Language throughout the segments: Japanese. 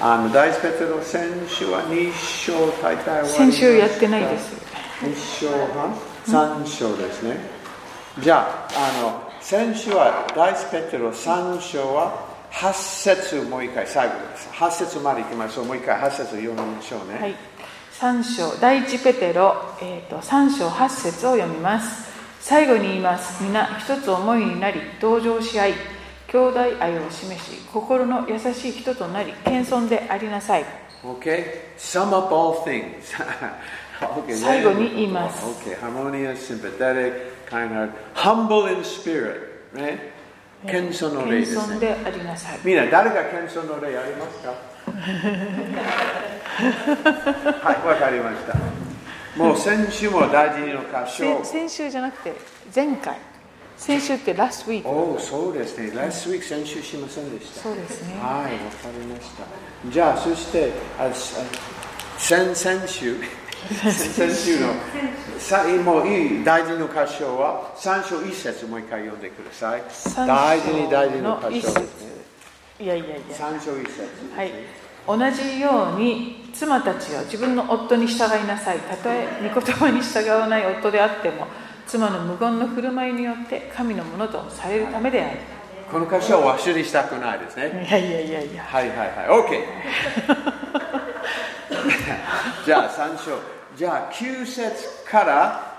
あの大ペテロ選手は2勝大会は先週やってないです。2勝半3勝ですね。じゃああの先週は大ペテロ3勝は8節もう一回最後です。8節までいきましょう。もう一回8節読みましょうね、はい。3章第一ペテロ、えーと、3章8節を読みます。最後に言います。皆一つ思いになり同情し合い兄弟愛を示し心の優しい人となり謙遜でありなさい Okay? Sum up all things. okay, 最後に言います Okay, harmonious, sympathetic, kind-hearted, humble in spirit. Right? 謙遜の例ですね。謙遜でありなさいみんな誰が謙遜の例ありますか？はい、わかりました。もう先週も大事の箇所せ。先週じゃなくて前回先週って last week おお、そうですね。Last week 先週しませんでした。そうですねはい、わかりました。じゃあ、そして、あ先々週、先々週の、さもういい大事の箇所は、三章一節もう一回読んでください。大事に大事の箇所ですね。いやいやいや三章一節。はい、同じように妻たちは自分の夫に従いなさいたとえ御言葉に従わない夫であっても妻の無言の振る舞いによって神のものとされるためである。この箇所は忘れしたくないですね。いやいやいやいや。はいはいはい、OK。じゃあ三章、じゃあ9節から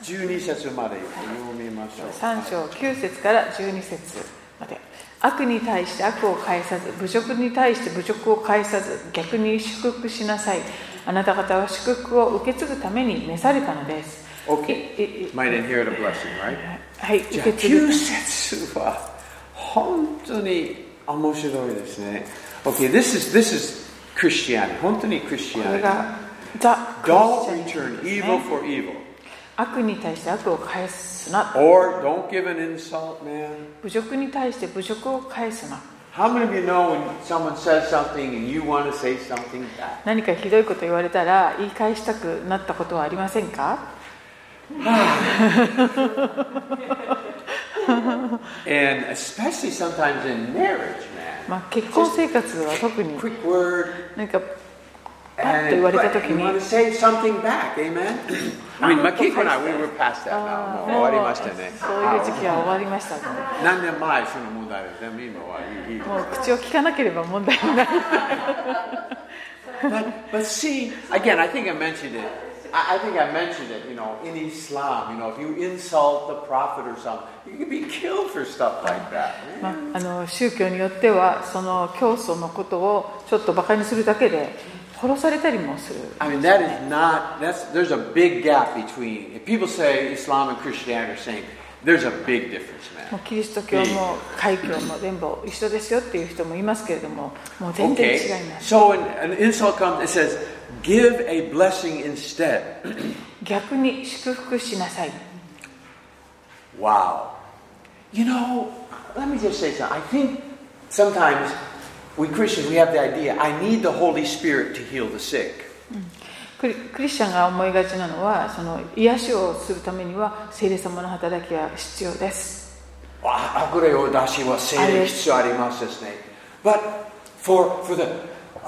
12節まで読みましょう。3章。9節から12節まで。悪に対して悪を返さず侮辱に対して侮辱を返さず逆に祝福しなさい。あなた方は祝福を受け継ぐために召されたのです OK いいい Might inherit a blessing, right? はいじゃあ受け継ぐ9節は本当に面白いですね。OK, this is, this is Christianity. 本当に Christianity. Don't return evil ね for evil. 悪に対して悪を返すな Or don't give an insult, man. 侮辱に対して侮辱を返すな How many of you know when someone says something and you want to say something back? 何かひどいこと言われたら言い返したくなったことはありませんか And especially sometimes in marriage, man. まあ、結婚生活は特に Quick word. 何かパッ And と言われた but 時 you に want to say something back, amen? I mean, Makiko and I, we were past that あ now. ーもう終わりましたね。そういう時期は終わりましたね何年前その問題ですね。今はいいもう口を聞かなければ問題ない But, but see, again, I think I mentioned it. I, I think I mentioned it, you know, in Islam, you know, if you insult the prophet or something, you can be killed for stuff like that. まあ、あの宗教によってはその教祖のことをちょっとバカにするだけで殺されたりもする I mean, that is not, that's, there's a big gap between, if people say Islam and Christianity are saying, there's a big difference, も man. うキリスト教も海教も全部一緒ですよっていう人もいますけれどももう全然違 Okay, います so when an insult comes, it says, give a blessing instead. 逆に祝福しなさい Wow. You know, let me just say something. I think sometimes we Christians, we have the idea, I need the Holy Spirit to heal the sick. クリクリスチャンが思いがちなのはその癒しをするためには聖霊様の働きが必要です Ah, 悪霊を出しは聖霊必要ありますですね。But for, for the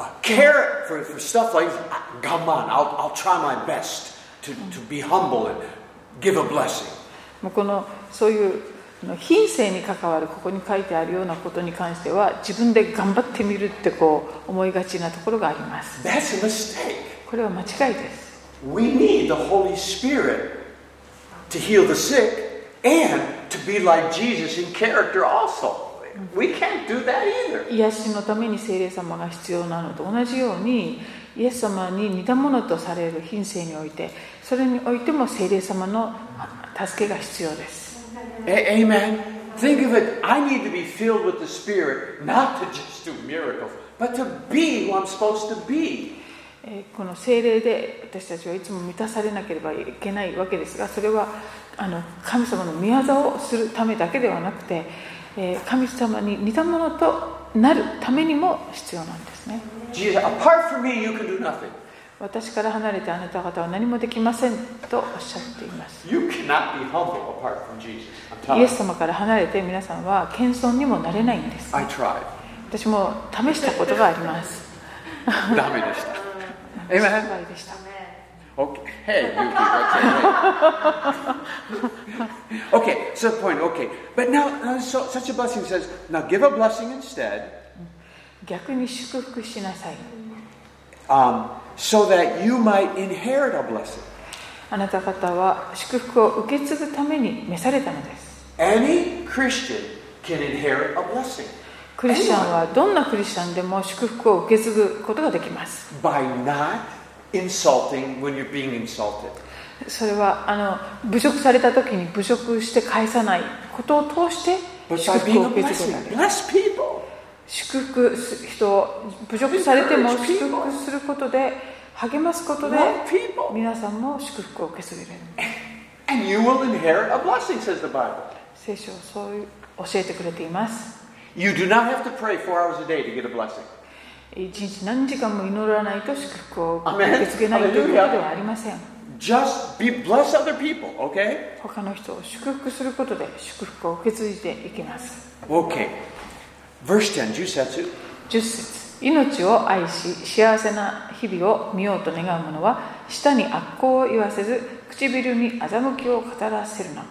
uh, care, for, for stuff like, ah, come on, I'll, I'll try my best to, to be humble and give a blessing. もうこのそういう品性に関わるここに書いてあるようなことに関しては自分で頑張ってみるってこう思いがちなところがあります That's a mistake. これは間違いです We need the Holy Spirit to heal the sick and to be like Jesus in character also. We can't do that either. 癒しのために聖霊様が必要なのと同じようにイエス様に似たものとされる品性においてそれにおいても聖霊様の助けが必要です amen. Think of it. I need to be filled with the Spirit, not to just do miracles, but to be who I'm supposed to be. えーこの精霊で私たちはいつも満たされなければいけないわけですがそれはあの神様の御業をするためだけではなくて、えー神様に似たものとなるためにも必要なんですね Jesus, apart from me, you can do nothing. 私から離れてあなた方は何もできませんとおっしゃっています You cannot be humble apart from Jesus. I'm イエス.様から離れて皆さんは謙遜にもなれないんです I tried. 私も試したことがありますダメでした。失?敗でした Okay. Yuki. Okay, wait. okay, so the point. Okay. But now, uh, so, such a blessing says, now give a blessing instead 逆に祝福しなさい um, so that you might inherit a blessing. あなた方は祝福を受け継ぐために召されたのです Any Christian can inherit a blessing クリスチャンはどんなクリスチャンでも祝福を受け継ぐことができます by not insulting when you're being insulted. それはあの侮辱された時に侮辱して返さないことを通して祝福を受け継ぐことができます.祝福す人を侮辱されても祝福することで励ますことで.皆さんも祝福を受け継げる And you will inherit a blessing, says the Bible. 聖書はそう教えてくれています You do not have to pray four hours a day to get a blessing. 一日何時間も祈らないと祝福を.受け継げないということではありません Just be bless other people, okay? 他の人を祝福することで祝福を受け継いでいきます Okay. Verse 10, Jusetsu. 10節命を愛し幸せな日々を見ようと願う者は舌に悪行を言わせず唇に欺きを語らせるな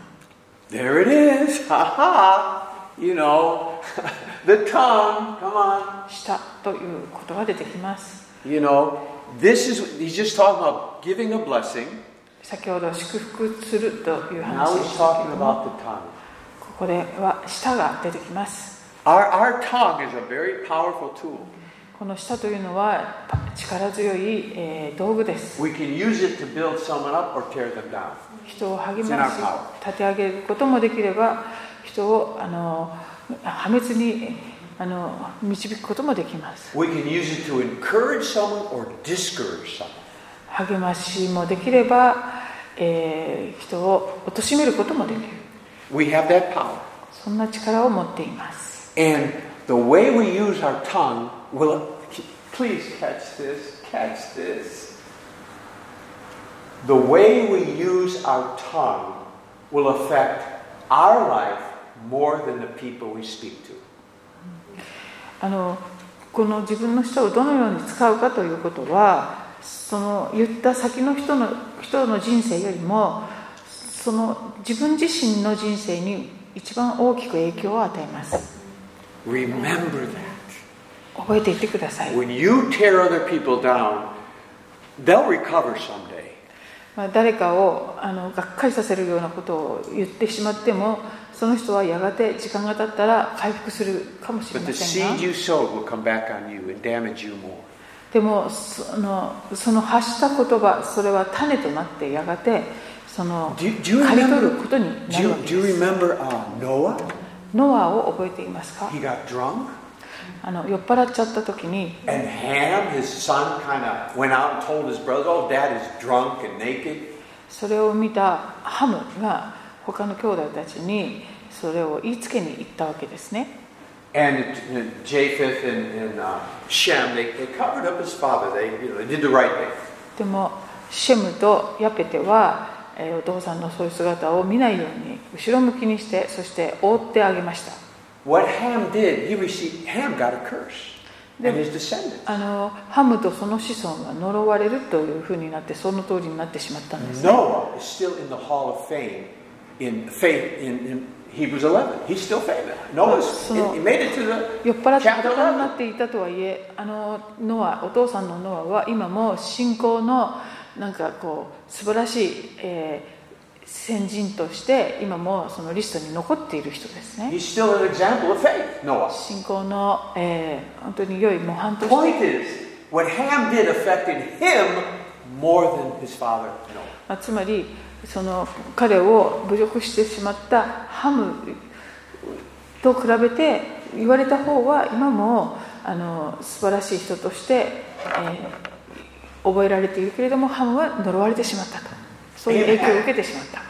There it is. Ha ha. You know, the tongue. Come on. 舌ということが出てきます You know, this is, he's just talking about giving a blessing. 先ほど祝福するという Now 話 he's でした talking けれども about the tongue. ここでは舌が出てきます Our, our tongue is a very powerful tool. この下というのは力強い道具です。人を励まし、立て上げることもできれば、人をあの破滅にあの導くこともできます。励ましもできれば、えー、人を貶めることもできる。We have that power. そんな力を持っています。And the way we use our tongue will. Please catch this, catch this. The way we use our tongue will affect our life more than the people we speak to. あのこの自分の舌をどのように使うかということはその言った先の人の人の人生よりもその自分自身の人生に一番大きく影響を与えます Remember that. 覚えていてください、When you tear other people down, they'll recover someday. まあ、誰かをあのがっかりさせるようなことを言ってしまってもその人はやがて時間が経ったら回復するかもしれ But ま the せん seed が you sowed will come back on you and damage you more. でもそのその発した言葉それは種となってやがてその Do you, do you 刈り取る?ことに Do なる you, わけ do you です remember uh, Noah? ノアを覚えていますか He got drunk, あの酔っ払っちゃったときにそれを見たハムが他の兄弟たちにそれを言いつけに行ったわけですね。でもシェムとヤペテはお父さんのそういう姿を見ないように後ろ向きにしてそして覆ってあげました。であのハムとその子孫が呪われるというふうになってその通りになってしまったんです、ノア is still in the hall of fame in faith in, in Hebrews 11. He's still famous. その it, it made it to the 酔っ払って裸になっていたとはいえあのノア、お父さんのノアは今も信仰のなんかこう素晴らしい。えー先人として今もそのリストに残っている人ですね He's still an example of faith. Noah. 信仰の、えー本当に良い模範とし Point て、is, what Ham did affected him more than his father Noah. まあ、つまりその彼を侮辱してしまったハムと比べて言われた方は今もあの素晴らしい人として、えー覚えられているけれどもハムは呪われてしまったとそういう影響を受けてしまった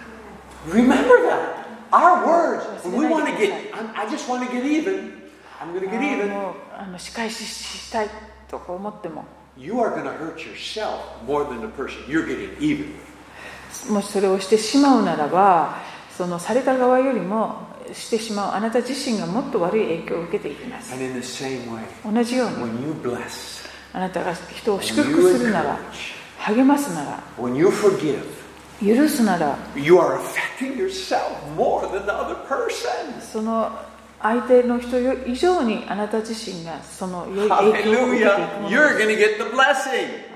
Remember that. Our words, when we want to get, I just want to get even. I'm going to あ get ー even. あの仕返ししたいとか思っても You are going to hurt yourself more than the person you're getting even. with. もしそれをしてしまうならばそのされた側よりもしてしまうあなた自身がもっと悪い影響を受けていきます And in the same way, 同じように when you bless, あなたが人を祝福するなら励ますなら when you forgive, 許すなら、その相手の人以上にあなた自身がその影響を受けていくものです。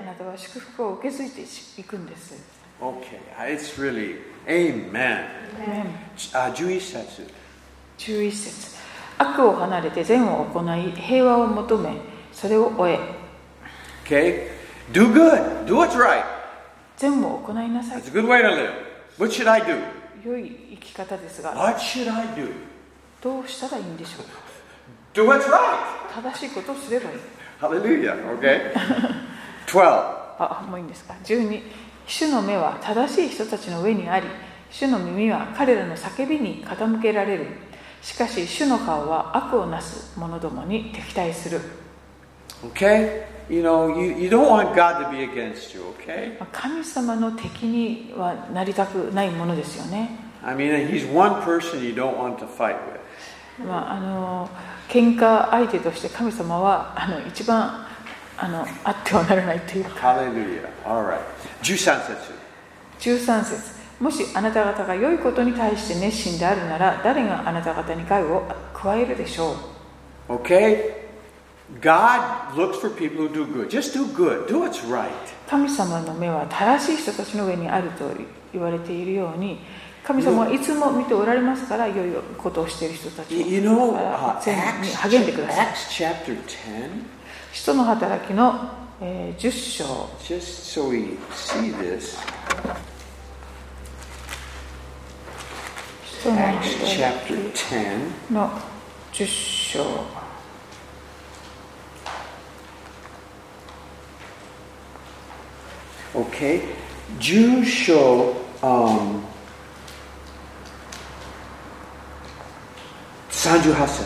あなたは祝福を受け継いでいくんです。Okay. It's really... 11節11節悪を離れて善を行い、平和を求め、それを終え。Okay? Do good. Do. 善を行いなさい That's a good way to live. What should I do? 良い生き方ですが What should I do? どうしたらいいんでしょう？か Do what's right. 正しいことをすればいい Hallelujah. Okay? 12. あもういいんですか？12主の目は正しい人たちの上にあり主の耳は彼らの叫びに傾けられるしかし主の顔は悪をなす者どもに敵対する Okay? 神様の敵にはなりたくないものですよね。I mean, he's one you don't want to fight with. 相手として神様は一番あってはならないというか。Hallelujah. All right. 十三節。十三節。もしあなた方が良いことに対して熱心であるなら、誰があなた方に害を加えるでしょう？O. K. 神様の目は正しい人たちの上にあると言われているように神様はいつも見ておられますから良いことをしている人たちを。人の働きの10章。の働章。Okay? 10章、um, 38節。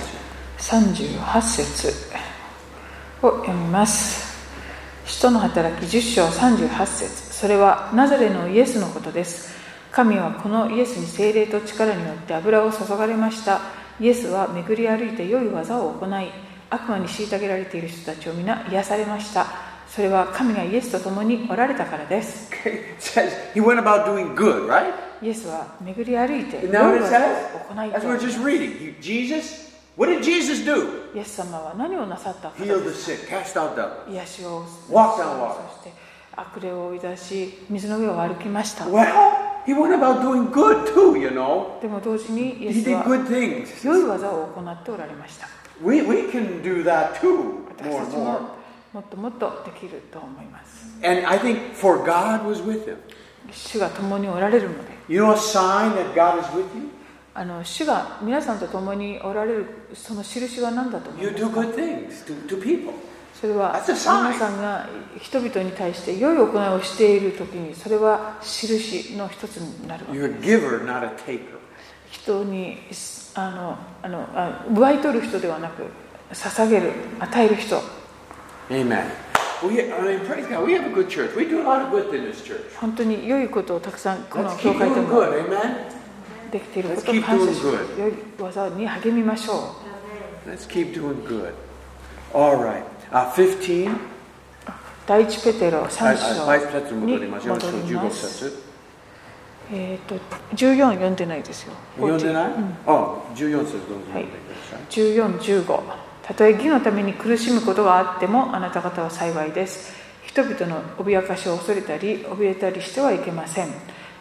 38節。を読みます。使徒の働き10章38節。それはナザレのイエスのことです。神はこのイエスに精霊と力によって油を注がれました。イエスは巡り歩いて良い技を行い悪魔に虐げられている人たちを皆癒されました。それは神がイエスと共におられたからです。イエスは巡り歩いて、いいと。Jesus, イエス様は何をなさったかです、悪霊を追い出し、水の上を歩きました。What did Jesus でも同時に良い技を行っておられました。Do。ももっともっとできると思います And I think for God was with him. 主が共におられるので You know a sign that God is with you? あの主が皆さんと共におられるその印は何だと思います do か good things to, to people. それは That's a sign. 皆さんが人々に対して良い行いをしている時にそれは印の一つになるわけ You're a giver, not a taker. 人にあのあのあ奪い取る人ではなく捧げる与える人 Amen. We, I mean, praise God. We have a good church. We do a lot of good in this church. 本当に良いことをたくさんこの Let's 教 keep 会で doing も good. Amen. できていること Let's を keep 感謝 doing し good. 良い技に励みましょ Let's keep doing good. All right. Uh, 15. う第一ペテロ3はい章はいペテロに戻にりましょう。戻り15ます節。えっ、と14読んでないですよ読んでない、うんあ、14節どうぞ読んでください。1415たとえ義のために苦しむことがあってもあなた方は幸いです人々の脅かしを恐れたり怯えたりしてはいけません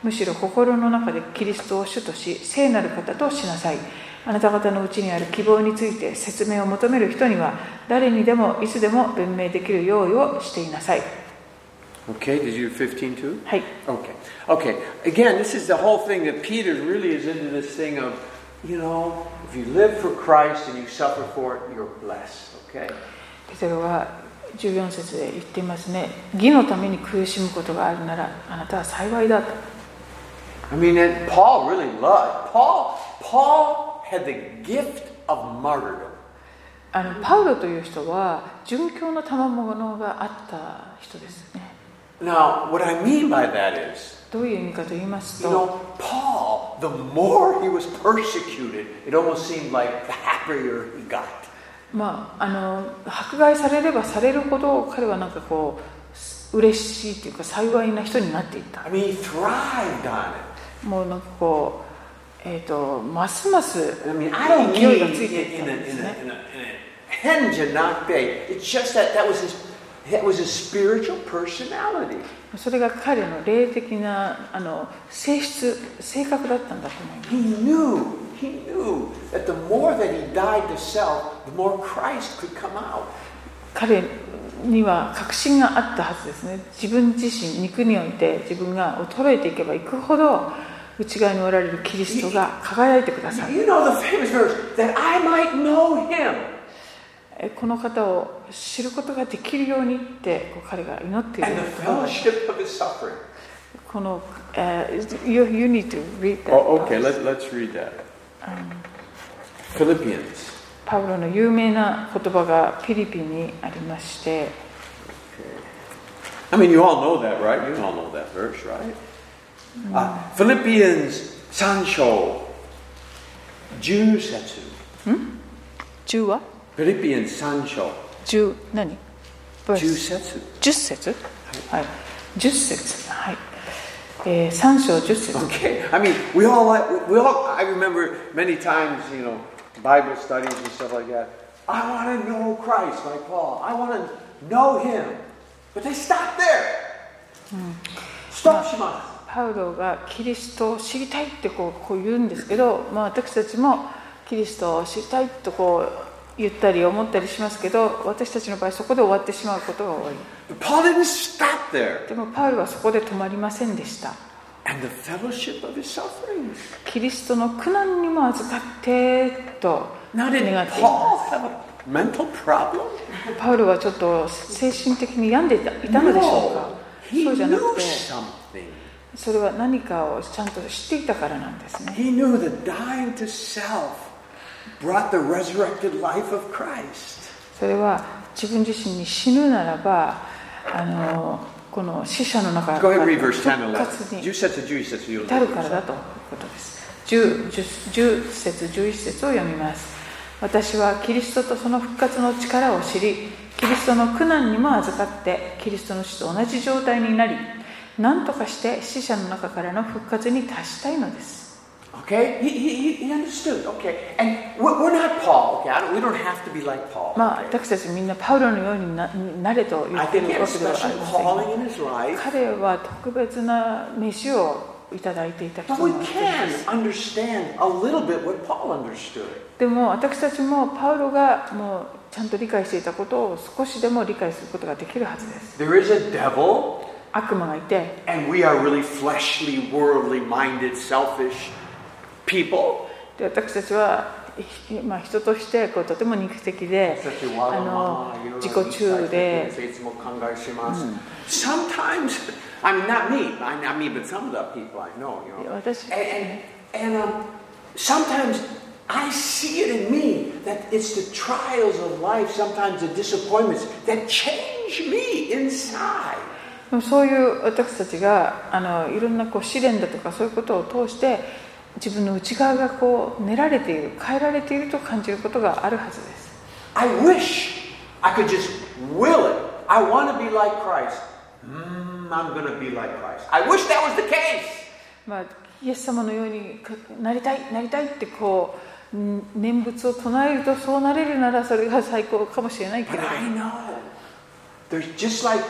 むしろ心の中でキリストを主とし聖なる方としなさいあなた方のうちにある希望について説明を求める人には誰にでもいつでも弁明できる用意をしていなさい Okay, did you do 15 too? はい Okay. Okay. Again, this is the whole thing that Peter really is into this thing of, you know, if you live for Christ and you suffer for it, you're blessed. Okay? ペテロは14節で言っていますね義のために苦しむことがあるならあなたは幸いだと I mean, and Paul really loved. Paul, Paul had the gift of martyrdom. あのパウロという人は殉教の賜物があった人ですね Now, what I mean by that is, どういう意味かと言います you と know, Paul the more he was persecuted, it almost seemed like the happier he got. まあ、あの迫害されればされるほど彼はなんかこう嬉しいというか幸いな人になっていった I mean, he thrived on it. もうなんかこう、えー、とますます I mean, I don't 勢いが in, ついていった a, んで in, す a, ね in, a, in a hen to not pay. It's just that that was his, that was his spiritual personality. それが彼の霊的なあの性質、性格だったんだと思います。彼には確信があったはずですね。自分自身、肉において自分が衰えていけばいくほど、内側におられるキリストが輝いてください。えこの方を知ることができるようにってこう彼が祈っている and the fellowship of his suffering. この、えー you, you need to read that Oh, okay, let, let's read that. Philippians. パウロの有名な言葉がフィリピンにありまして I mean, you all know that, right? You all know that verse, right? Uh, Philippians 3章10節10は Philippians 3章10何10 10節節はい10節はい、えー、3章10節 Okay, I mean, we all like, we all, I remember many times, you know, Bible studies and stuff like that. I want to know Christ, like Paul. I want to know him. But they stop there. Stop, Shema. パウロがキリストを知りたいってこうこう言うんですけど、まあ、私たちもキリストを知りたいとこう言ったり思ったりしますけど私たちの場合そこで終わってしまうことが多い Paul didn't stop there. でもパウロはそこで止まりませんでした And the fellowship of his sufferings. キリストの苦難にも預かってと願っていま Paul have a mental problem? すパウロはちょっと精神的に病んでいたのでしょうか？He そうじゃなくて something. それは何かをちゃんと知っていたからなんですね He knew that dying to self brought the resurrected life of Christ. それは自分自身に死ぬならばあのこの死者の中から and read verse 10復活 11. に10節11節読んで至るからだということです10 10 10節11節を読みます私はキリストとその復活の力を知りキリストの苦難にも預かってキリストの死と同じ状態になり何とかして死者の中からの復活に達したいのです Okay? He, he, he understood. Okay. And we're, not Paul. Okay? Don't, we don't have to be like Paul. まあ okay? 私たちみんなパウロのようにななれと言 I ってる think he had わ a けではあ special りません calling in his life. 彼は特別な飯をいただいていた人 But we なんです can understand a little bit what Paul understood. でも私たちもパウロがもうちゃんと理解していたことを少しでも理解することができるはずです There is a devil, 悪魔がいて and we are really fleshly, worldly minded, selfish people. で私たちは、ひまあ、人としてこうとても肉的であの自己中で Sometimes, I mean, not me, I I mean, but some of the people I know, you know. 私 And, and, and um, sometimes I see it in me that it's the trials of life, sometimes the disappointments that change me inside. でもそういう私たちがあのいろんなこう試練だとかそういうことを通して自分の内側がこう練られている変えられていると感じることがあるはずです I wish I could just will it. I want to be like Christ. Mm, I'm going to be like Christ. I wish that was the case. まあ、イエス様のようにかなりたいなりたいってこうん念仏を唱えるとそうなれるならそれが最高かもしれないけ But れど I know. There's just like,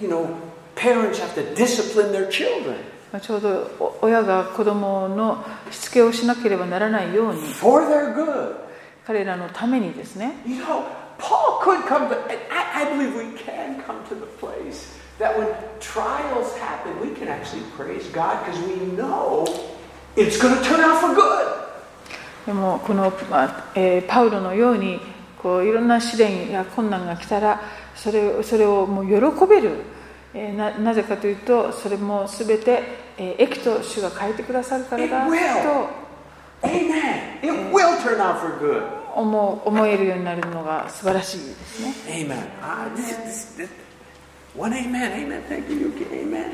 you know, parents have to discipline their children ちょうど親が子供のしつけをしなければならないように彼らのためにですね。でもこの、パウロのようにこういろんな試練や困難が来たらそれ,それをもう喜べる。えーななぜかというとそれも全て、えー益と主が変えてくださるからだ.と Amen. It will turn out for good. 思う思えるようになるのが素晴らしいですね Amen. Ah, this, this, this, one amen. Amen. Thank you, Yuki. Amen.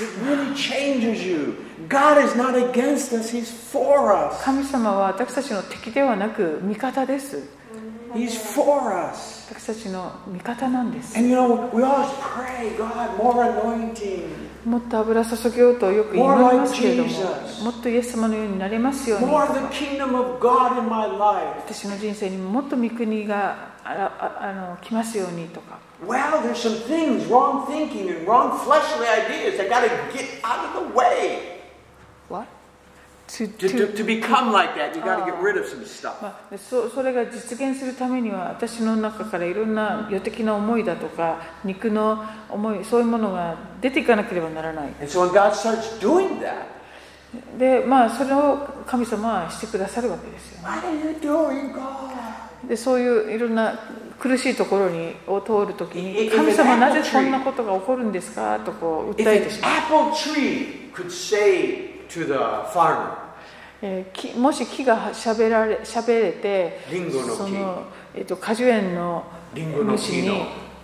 It really changes you. God is not against us, He's for us. 神様は私たちの敵ではなく味方です He's for us. 私たちの味方なんです And you know, we always pray, God, more anointing. もっと油注ぎようとよく祈り More ますけれども.もっとイエス様のようになれますように More the kingdom of God in my life. 私の人生にもっと御国があらああの来ますようにとか Well, there's some things, wrong thinking and wrong fleshly ideas that got to get out of the way. to, それが実現するためには、私の中からいろんな予的な思いだとか、肉の思い、そういうものが出ていかなければならない。で、まあ、それを神様はしてくださるわけですよ。で、そういういろんな苦しいところにを通るときに、神様、なぜこんなことが起こるんですか？とこう訴えてしまう。えー木もし木がしゃべられしゃべれてリンゴの木。その、えー、と果樹園の主に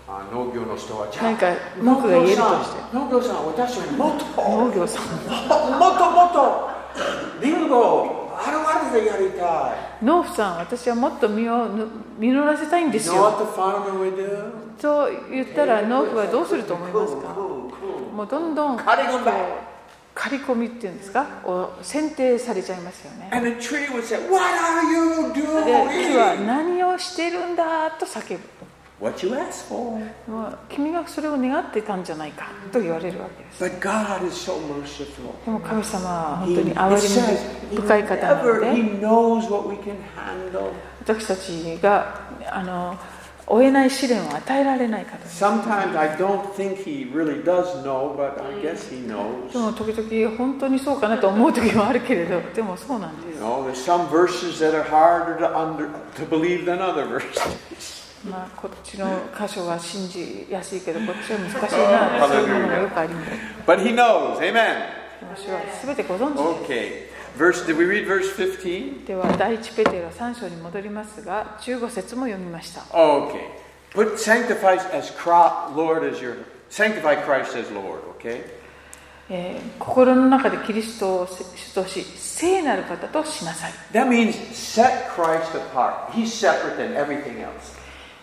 あ農業の人はじゃ何か文句が言えるとして。農業さん、私はもっと農業さん。もっともっとリンゴあるあるでやりたい。農夫さん私はもっと実をぬ実らせたいんですよ?と言ったら農夫はどうすると思いますか？もうどんどん刈り込みっていうんですか？を選定されちゃいますよね。で、木は何をしているんだ？と叫ぶ。君がそれを願ってたんじゃないかと言われるわけです。でも神様は本当に憐れみ深い方なので、私たちがあの、負えない試練を与えられない方です Sometimes I don't think He really does know, but I guess He で knows. も時々本当にそうかなと思う時もあるけれどでもそうなんで You す know, there's some verses that are harder to, under, to believe than other verses. まあ、こっちの箇所は信じやすいけどこっちは難しいなそういうものがよくあります But He knows. Amen. 私は全てご存知です Okay. Verse, did we read verse 15? では第一ペテロ3章に戻りますが15節も読みました Okay. Put sanctify as Cro- Lord as your sanctify Christ as Lord, okay? えー心の中でキリストを主とし聖なる方としなさい That means set Christ apart. He's separate than everything else.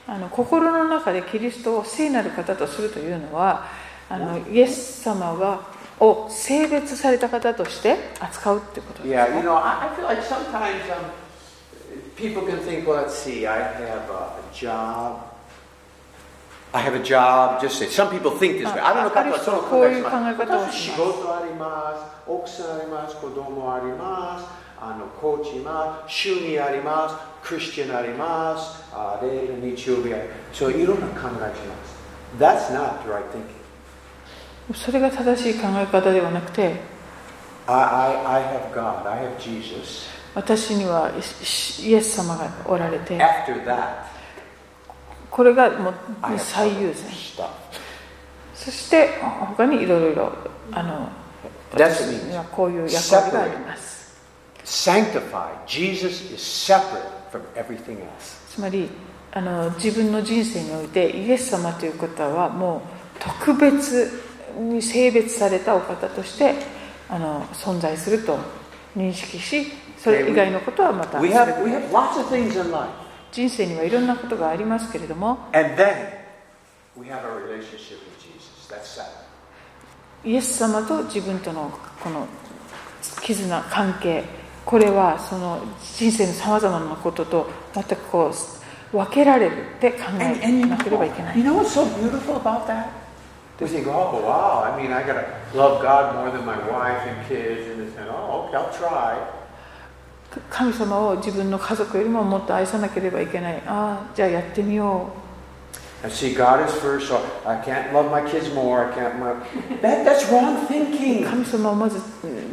あの心の中でキリストを聖なる方とするというのはあのイエス様がを性別された方として扱うってことですね。Yeah, you know, I, こういう考え方をしま。奥さんあります、子供あります、あのコーチます、趣味あります、クリスチャンあります、います。それが正しい考え方ではなくて私にはイエス様がおられてこれがもう最優先。そして他にいろいろあの私にはこういう役割があります。つまりあの自分の人生においてイエス様という方はもう特別に性別されたお方としてあの存在すると認識しそれ以外のことはまた人生にはいろんなことがありますけれどもイエス様と自分とのこの絆関係これはその人生のさまざまなことと全くこう分けられるって考えなければいけない。We think, oh, wow, I mean, I got to love God more than my wife and kids. And, it's, oh, okay, I'll try. 神様を自分の家族よりももっと愛さなければいけないああじゃあやってみよ And see, God is first, so I can't love my kids more. I can't. My... That, that's wrong う thinking. 神様をまず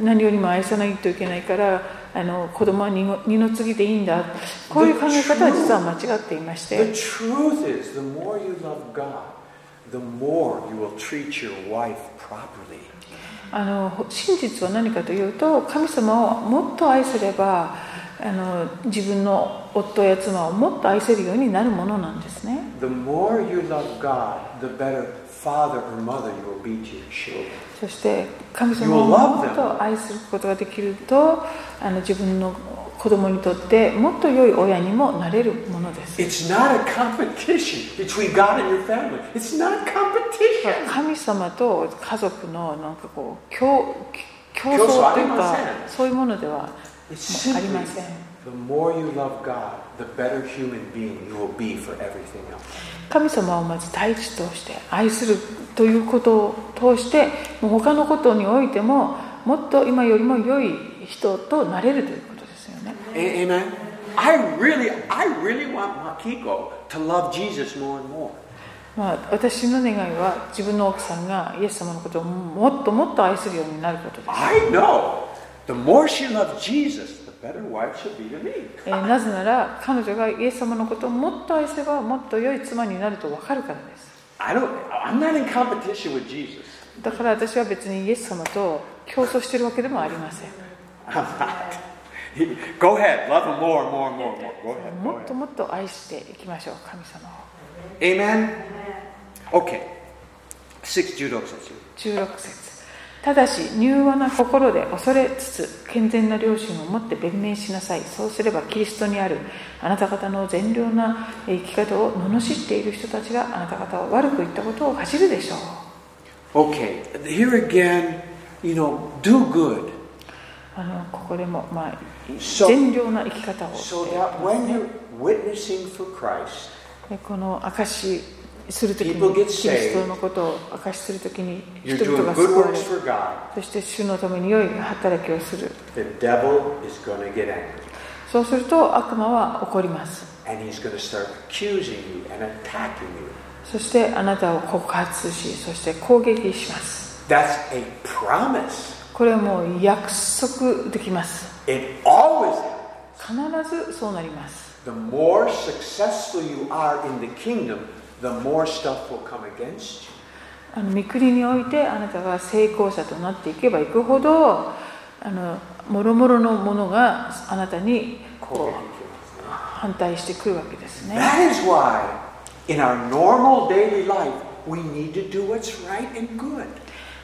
何よりも愛さないといけないからあの子供は二の二の次でいいんだこういう考え方は実は間違っていまし The て truth is, the more you love God, the more you will treat your wife properly. あの真実は何かというと神様をもっと愛すればあの自分の夫や妻をもっと愛せるようになるものなんですね。そして神様をもっと愛することができるとあの自分の子供にとってもっと良い親にもなれるものです。神様と家族のなんかこう競,争とそういうものではありません。神様をまず大地として愛するということを通して他のことにおいてももっと今よりも良い人となれる。Amen? I really, I really want Makiko to love Jesus more and more. まあ、私の願いは自分の奥さんがイエス様のことをもっともっと愛するようになることです。なぜなら彼女がイエス様のことをもっと愛せばもっと良い妻になると分かるからです。だから私は別にイエス様と競争しているわけでもありません。I'm not. Go ahead, love him more more more more. Go ahead. もっと.もっと愛していきましょう神様を Amen? Okay. 6 16節16節ただし柔和な心で恐れつつ健全な良心を持って弁明しなさいそうすればキリストにあるあなた方の善良な生き方を罵っている人たちがあなた方は悪く言ったことを恥じるでしょう Okay. Here again, you know, do good あのここでも、まあ、善良な生き方を、ね。この証しするときに、キリストのことを証しするときに、人々が救われる。そして、主のために良い働きをする。そうすると、悪魔は怒ります。そして、あなたを告発し、そして攻撃します。これも約束できます。It always happens. 必ずそうなります The more successful you are in the kingdom, the more stuff will come against you. あの御国においてあなたが成功者となっていけばいくほどあの諸々のものがあなたにこう反対してくるわけですね That is why, in our normal daily life, we need to do what's right and good.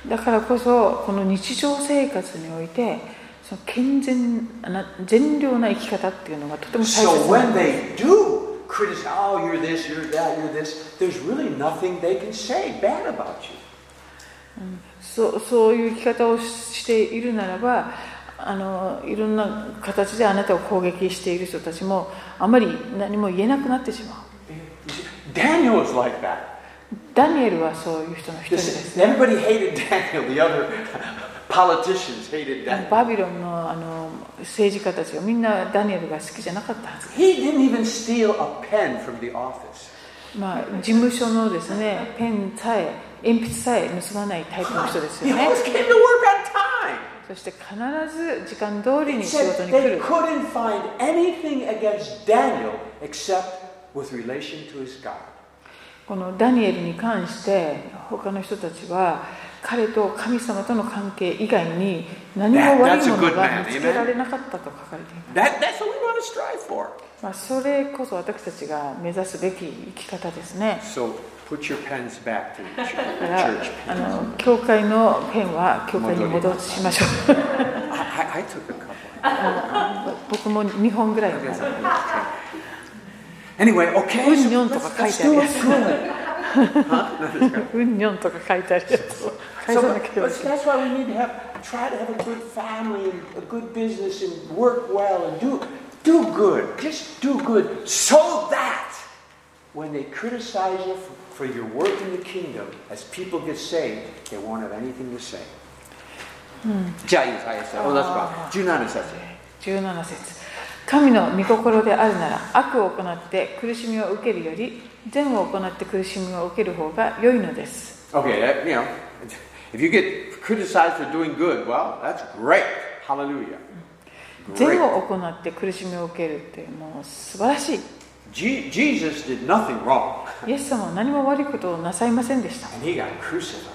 だからこそこの日常生活において健全な善良な生き方っていうのがとても大切です。So this, they うん、そうそういう生き方をしているならば、あのいろんな形であなたを攻撃している人たちもあまり何も言えなくなってしまう。ダニエルはそういう人の人です。バビロンの,あの政治家たちはみんなダニエルが好きじゃなかったはず。まあ、事務所のです、ね、ペンさえ、鉛筆さえ盗まないタイプの人ですよね。そして必ず時間通りに仕事に来る。このダニエルに関して、他の人たちは、彼と神様との関係以外に何も悪いものは見つけられなかったと書かれていま。まあそれこそ私たちが目指すべき生き方ですね。あの教会のペンは教会に戻しましょう。僕も2本ぐらい。ます。うんにょんとか書いてあるやつ。17節。神の御心であるなら悪を行って苦しみを受けるより善を行って苦しみを受ける方が良いのです Okay, that, you know, if you get criticized for doing good, well, that's great. Hallelujah. 善.を行って苦しみを受けるってもう素晴らしい Je- Jesus did nothing wrong, イエス様は何も悪いことをなさいませんでした and he got crucified.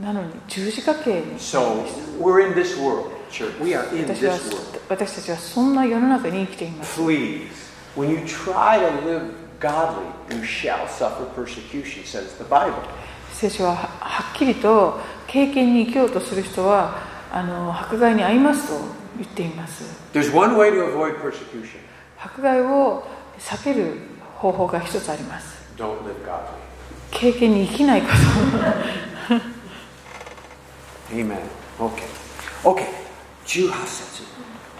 なのに十字架刑に So we're in this world. church. We are in this world. 私たちはそんな世の中に生きています Please, when you try to live godly, you shall suffer persecution, says the Bible. 聖書はははっきりと経験に生きようとする人はあの迫害に遭いますと言っています There's one way to avoid persecution 迫害を避ける方法が一つあります don't live godly. 経験に生きないこと Amen. Okay. Okay. 18節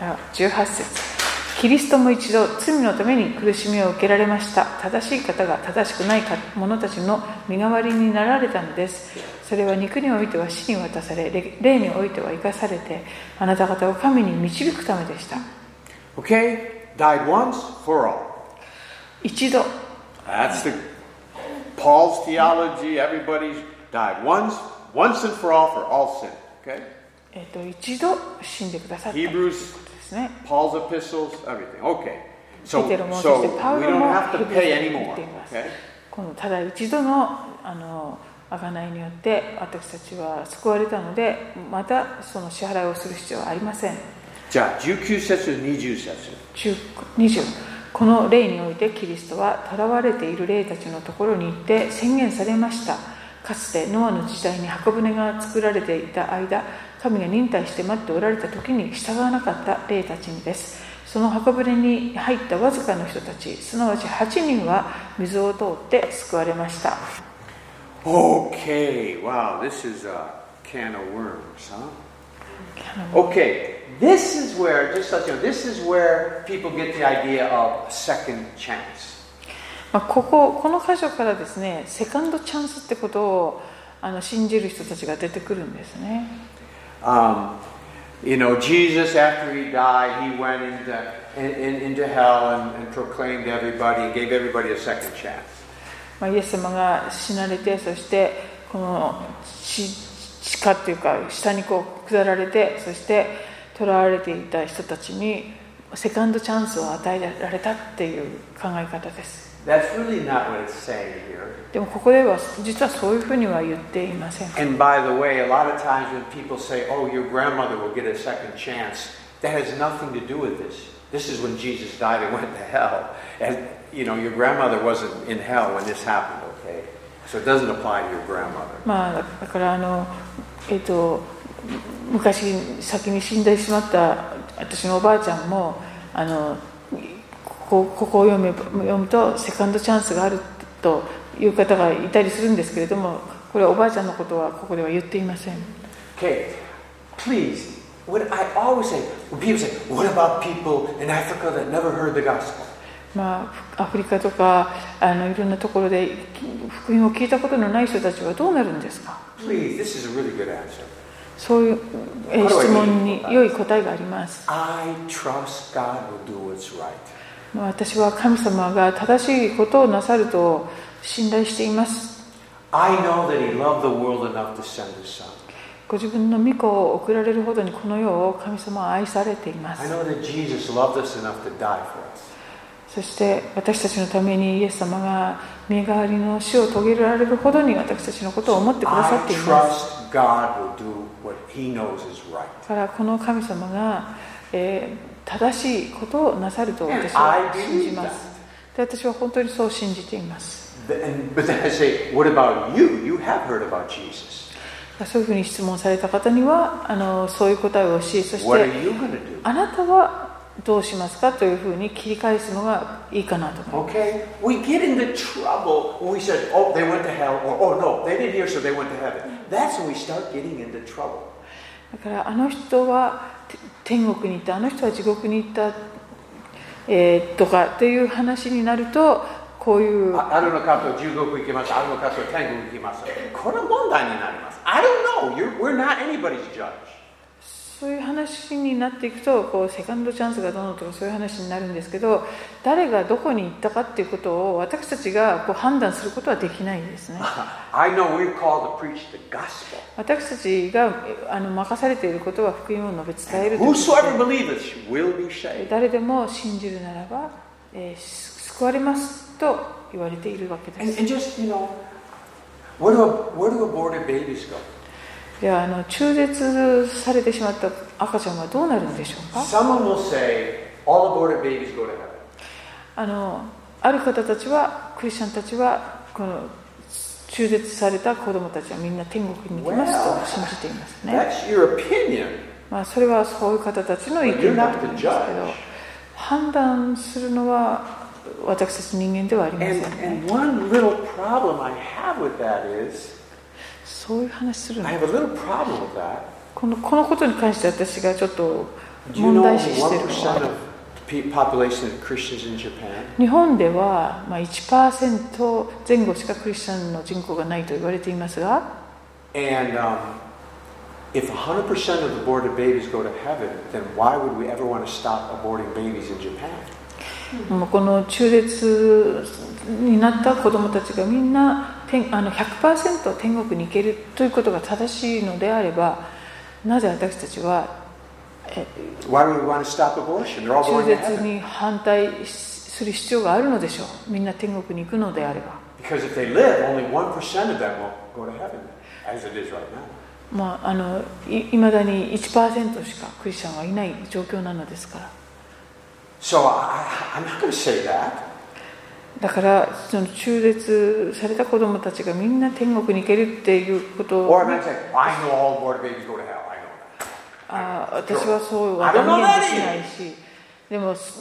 あ18節キリストも一度罪のために苦しみを受けられました正しい方が正しくない者たちの身代わりになられたのですそれは肉においては死に渡され霊霊においては生かされてあなた方を神に導くためでした Okay? Died once for all. 一度 That's the Paul's theology. Everybody's died once, once and for all for all sin. Okay? えっと一度死んでくださったですね Paul's epistles, everything. Okay. So, so we ロ don't も have to pay anymore. Okay? このただ一度のあの贖いによって私たちは救われたのでまたその支払いをする必要はありませんじゃあ19節20節10 20この霊においてキリストは囚われている霊たちのところに行って宣言されましたかつてノアの時代に箱舟が作られていた間神が忍耐して待っておられた時に従わなかった霊たちにですその箱舟に入ったわずかの人たちすなわち8人は水を通って救われました Okay, wow, this is a can of worms, huh? Okay, this is where, just so you know, this is where people get the idea of second chance. まあ、こここの箇所からですねセカンドチャンスってことをあの信じる人たちが出てくるんですね Um, you know, Jesus, after he died, he went into, in, in, into hell and, and proclaimed everybody and gave everybody a second chance. まあ、イエス様が死なれてそしてこの地地下っていうか下にこう下られてそして囚われていた人たちにセカンドチャンスを与えられたっていう考え方です That's really not what it's saying here. でもここでは実はそういうふうには言っていません And by the way, a lot of times when people say, oh, your grandmother will get a second chance, that has nothing to do with this. This is when Jesus died and went to hell. And, you know, your grandmother wasn't in hell when this happened, okay? So it doesn't apply to your grandmother. まあだからあのえっ、と昔先に死んでしまった私のおばあちゃんもあの ここここを読めば読むとセカンドチャンスがあるという方がいたりするんですけれどもこれはおばあちゃんのことはここでは言っていません Okay, please. What I always say, when people say, what about people in Africa that never heard the gospel? まあ、アフリカとかあのいろんなところで福音を聞いたことのない人たちはどうなるんですか Please, this is a really good answer. そういうえー質問に良い答えがあります I trust God will do what's right. 私は神様が正しいことをなさると信頼しています。ご自分の御子を送られるほどにこの世を神様は愛されています。そして私たちのためにイエス様が身代わりの死を遂げられるほどに私たちのことを思ってくださっています。だからこの神様が、えー、正しいことをなさると私は信じます。で私は本当にそう信じています。そういうふうに質問された方にはあのそういう答えをし、そしてあなたはどうしますかというふうに切り返すのがいいかなと。思います。だからあの人は天国に行ったあの人は地獄に行った、えーとかっていう話になるとこういうああるのかと地獄行きます。あるのかと天国行きます。これ問題になります。I don't know. You're, we're not anybody's judge. そういう話になっていくとこうセカンドチャンスがどうのとかそういう話になるんですけど誰がどこに行ったかっていうことを私たちがこう判断することはできないんですね I know we're called to preach the gospel. 私たちがえあの任されていることは福音を述べ伝える.誰でも信じるならば、えー救われますと言われているわけで And, す and just, you know, where do, where do aborted babies go? じゃああの中絶されてしまった赤ちゃんはどうなるんでしょうか？Someone will say, all aborted babies go to heaven. あのある方たちはクリスチャンたちはこの中絶された子供たちはみんな天国に行きますと信じていますね、That's your opinion. まあ、それはそういう方たちの意見だと思うんですけど判断するのは私たち人間ではありません And, ね and one little problem I have with that is, そういう話するこの,このことに関して私がちょっと問題視してるのは。日本では1%前後しかクリスチャンの人口がないと言われていますが。この中絶になった子供たちがみんなあの100%天国に行けるということが正しいのであれば、なぜ私たちは、中絶に反対する必要があるのでしょう、みんな天国に行くのであれば。まあ、あのいまだに1%しかクリスチャンはいない状況なのですから。だからその中絶された子どもたちがみんな天国に行けるっていうことを.あー私はそうは断言できないしでもそ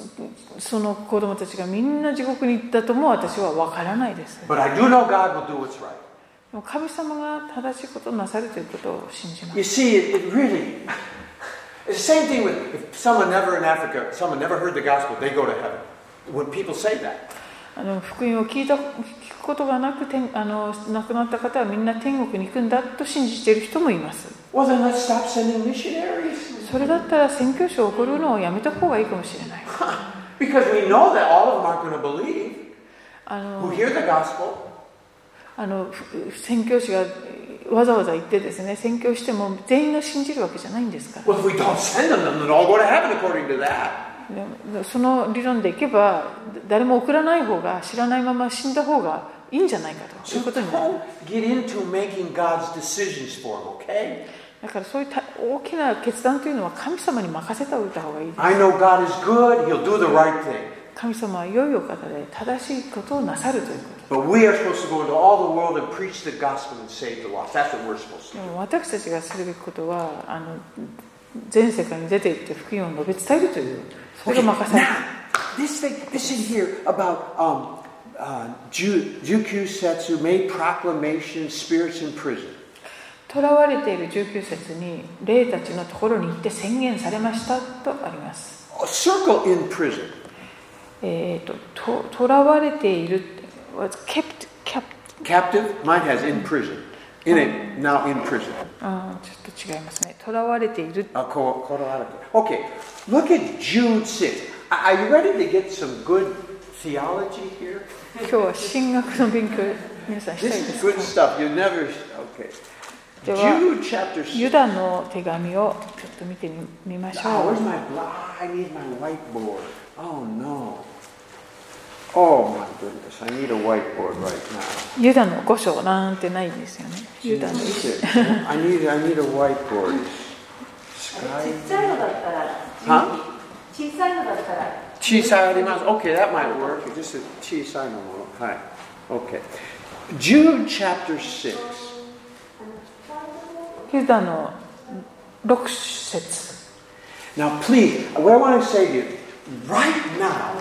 その子供たちがみんな地獄に行ったとも私は分からないですで But I do know God will do what's right. も神様が正しいことをなさるということを信じます You see, it really. It's the same thing with if someone never in Africa, someone never heard the gospel, they go to heaven. When people say that. あの福音を聞,いた聞くことがなく天あの亡くなった方はみんな天国に行くんだと信じている人もいます。それだったら宣教師を送るのをやめた方がいいかもしれない。あの,宣教師がわざわざ言ってですね、宣教しても全員が信じるわけじゃないんですか。その理論でいけば、誰も送らない方が、知らないまま死んだ方がいいんじゃないかということになる。So だからそういった大きな決断というのは神様に任せておいた方がいい。Good, 神様は良いお方で正しいことをなさるということ。To 私たちがするべきことはあの全世界に出て行って福音を述べ伝えるという。それが任されている now, this thing, this in here about um, uh, Ju- Jukyu Setsu made proclamation, spirits in prison. 囚われている19節に霊たちのところに行って宣言されましたとあります A circle in prison. えー、とと囚われている was kept kept Captive, mine has in prison. In it, now in prison. あーちょっと違いますね囚われている Uh, co- Colorado. Okay, look at Jude 6. Are you ready to get some good theology here? 今日は神学の勉強皆さんしたい This で is す good か stuff. You never. Okay. では Jude chapter 6. ユダの手紙をちょっと見てみみまし Oh, ょ where's う my bla- I need my whiteboard. Oh no. Oh my goodness, I need a whiteboard right now. ユダの5章なんてないんですよねユダの一 Shit. I need I need a whiteboard. ち Sky. っちゃいのだったら、Huh? 小さいのだったら、 Chisai Okay, that might work. Just a chisai no more. Hi. Okay. Jude chapter 6. ユダの6節 Now, please, what I want to say to you, right now,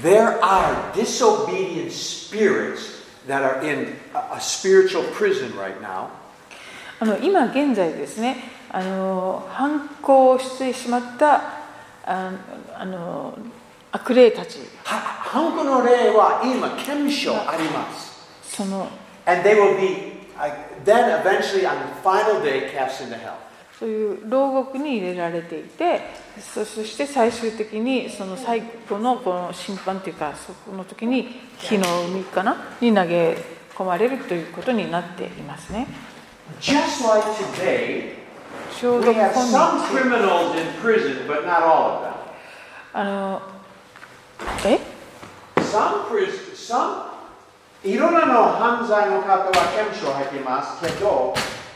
there are disobedient spirits that are in a, a spiritual prison right now. あの今現在ですね あの反抗してしまったああの悪霊たちはハンコの霊は今、検証あります。その And they will be, uh, then eventually on the final day, cast into hell. そういう牢獄に入れられていてそそして最終的にその最後のこの審判というかそこの時に火の海かなに投げ込まれるということになっていますね Just like today, ちょう we ど have 今 some 日 criminals in prison, but not all of them. あのえ？Some prison, some いろんなの犯罪の方は検証入っていますけど、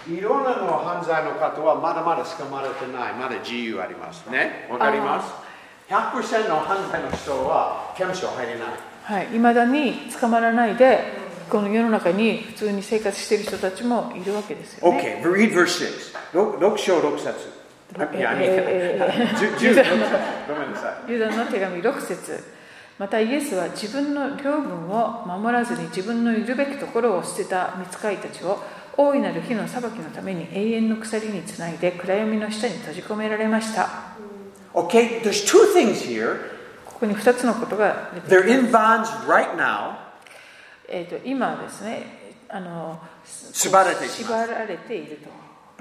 いろんなの犯罪の方はまだまだ捕まれてない。まだ自由ありますね。わかります ?100% の犯罪の人は刑務所入れない。はい、未だに捕まらないでこの世の中に普通に生活している人たちもいるわけですよね。Okay, read verse 6. 6章6節。いや、えー10 10 6節ごめんなさい。ユダの手紙6節またイエスは自分の領分を守らずに自分のいるべきところを捨てた見つかいたちを大いなる火の裁きのために永遠の鎖につないで暗闇の下に閉じ込められました Okay, there's two things here. ここに2つのことが出て They're in bonds right now. えー、と今はですねあの縛られて縛られていると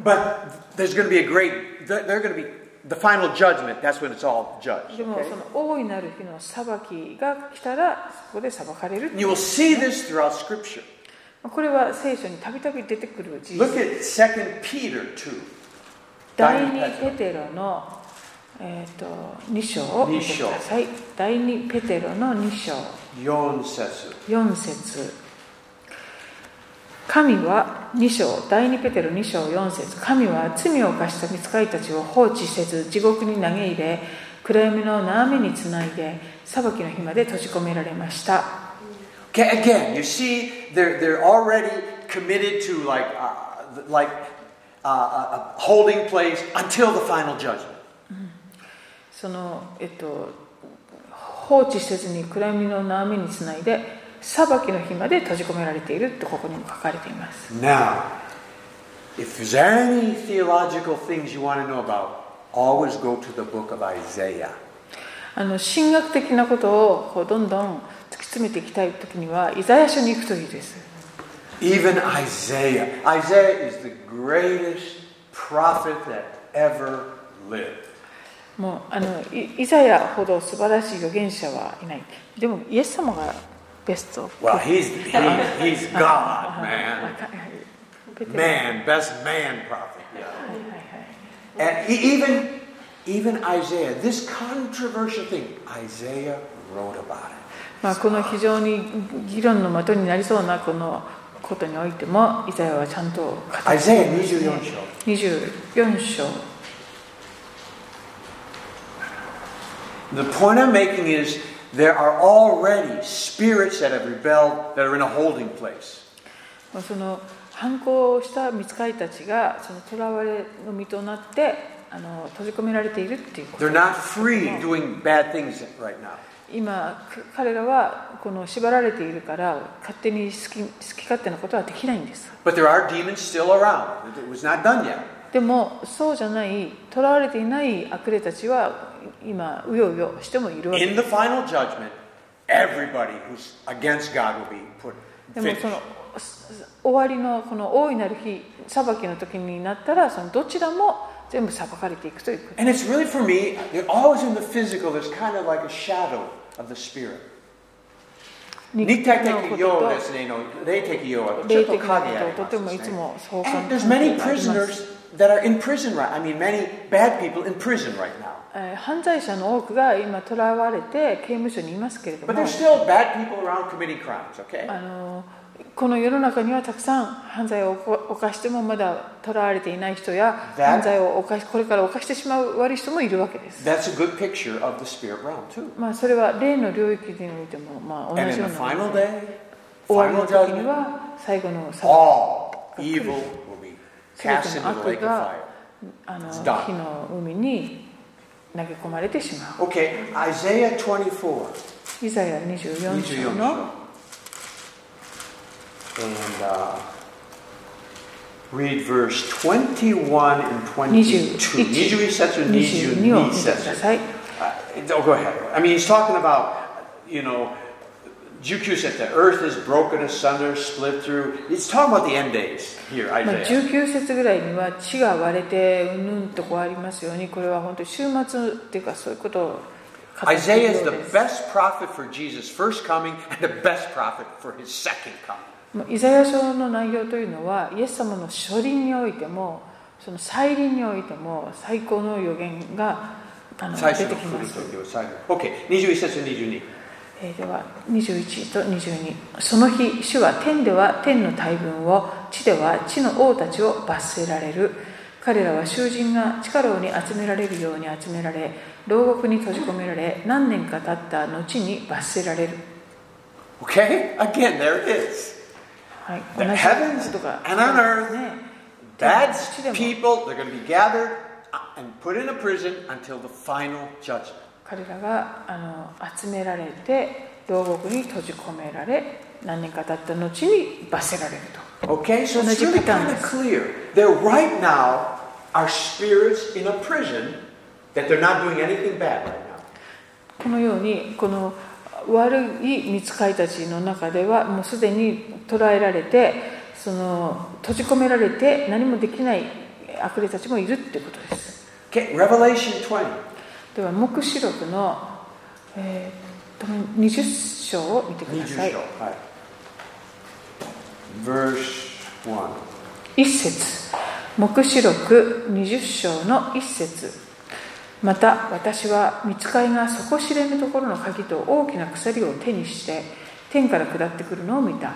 But there's going to be a great, they're going to be the final judgment. That's when it's all judged. でも okay? その大いなる日の裁きが来たらそこで裁かれる You will see this throughout Scripture. これは聖書にたびたび出てくる事 Look 実 at 2 Peter 2. 第二ペテロの、えー、と2章を見てください第二ペテロの2章4節4節神は2章第2ペテロ2章4節神は罪を犯した見つかりたちを放置せず地獄に投げ入れ暗闇の斜めにつないで裁きの日まで閉じ込められました Okay, again, you see, they're, they're already committed to like, uh, like uh, a a holding place until the final judgment. そのえっと放置せずに暗闇の斜めにつないで裁きの日まで閉じ込められているとここにも書かれています Now, if there's any theological things you want to know about, always go to the book of Isaiah. あの神学的なことをこうどんどん突き詰めていきたい時にはイザヤ書に行くといいです Even Isaiah. Isaiah is the greatest prophet that ever lived. もうあのイイザヤほど素晴らしい預言者はいないでもイエス様がベスト Well, he's, he, he's God, man. Man, best man prophet. And even, even Isaiah, this controversial thing, Isaiah wrote about it. まあ、この非常に議論の的になりそうなこのことにおいてもイザヤはちゃんと語っていますね24章。24章 The point I'm making is there are already spirits that have rebelled that are in a holding place. まあその反抗した見つかりたちがその囚われの身となってあの閉じ込められているっていうこと They're not free doing bad things right now. 今く彼らはこの縛られているから勝手に好き好き勝手なことはできないんです But there are demons still around. It was not done yet. でもそうじゃない囚われていない悪霊たちは今うようよしてもいるわけ In the final judgment, everybody who's against God will be put でも.そのす終わりのこの大いなる日裁きの時になったらそのどちらも全部裁かれていくということ And it's really for me, always in the physical, there's kind of like a shadow of the spirit. 肉体的のようですねの霊的ようはとちょっと影ありますね And 関 there's 係 many prisoners that are in prison right I mean many bad people in prison right now. 犯罪者の多くが今捕らわれて刑務所にいますけれども。この世の中にはたくさん犯罪を犯してもまだ捕らわれていない人や犯罪を犯しこれから犯してしまう悪い人もいるわけです。まあそれは例の領域においてもまあ同じようなで終最後の裁判。ての悪があの火の海に。投げ込まれてしま Okay, Isaiah 24. う。イザヤ24章の24 And uh, read verse 21 and 22. 21節22を見22てくだ節。さい。 Uh, oh, go ahead. I mean, he's talking about, you know, 19節 the earth is broken asunder, split through. He's talking about the end days here, まあ、 Isaiah. 19節ぐらいには地が割れてうんぬんとこうありますようにこれは本当に終末っていうかそういうことを語ってい Isaiah る is よ the うです best prophet for Jesus' first coming and the best prophet for his second coming. まあイザヤ書の内容というのはイエス様の初臨においてもその再臨においても最高の予言があの出最初のてきます OK、21節22。 えーでは21と22その日主は天では天の大群を地では地の王たちを罰せられる彼らは囚人が地下牢に集められるように集められ牢獄に閉じ込められ何年か経った後に罰せられる Okay? Again, there it is. はい、The heavens and on earth, ね Bad people, they're going to be gathered uh, and put in a prison until the final judgment. 彼らがあの集められて牢獄に閉じ込められ何年か経った後に罰せられると Okay, so it'sreally kind で of す。clear. There right now are spirits in a prison that they're not doing anything bad right now. このようにこの悪い見つかいたちの中ではもうすでに捕らえられてその閉じ込められて何もできない悪霊たちもいるっていうことです Okay, Revelation 20. では黙示録の、えー、と20章を見てください。Verse 1. 一節。黙示録20章の一節。また私は見つかいが底知れぬところの鍵と大きな鎖を手にして天から下ってくるのを見た。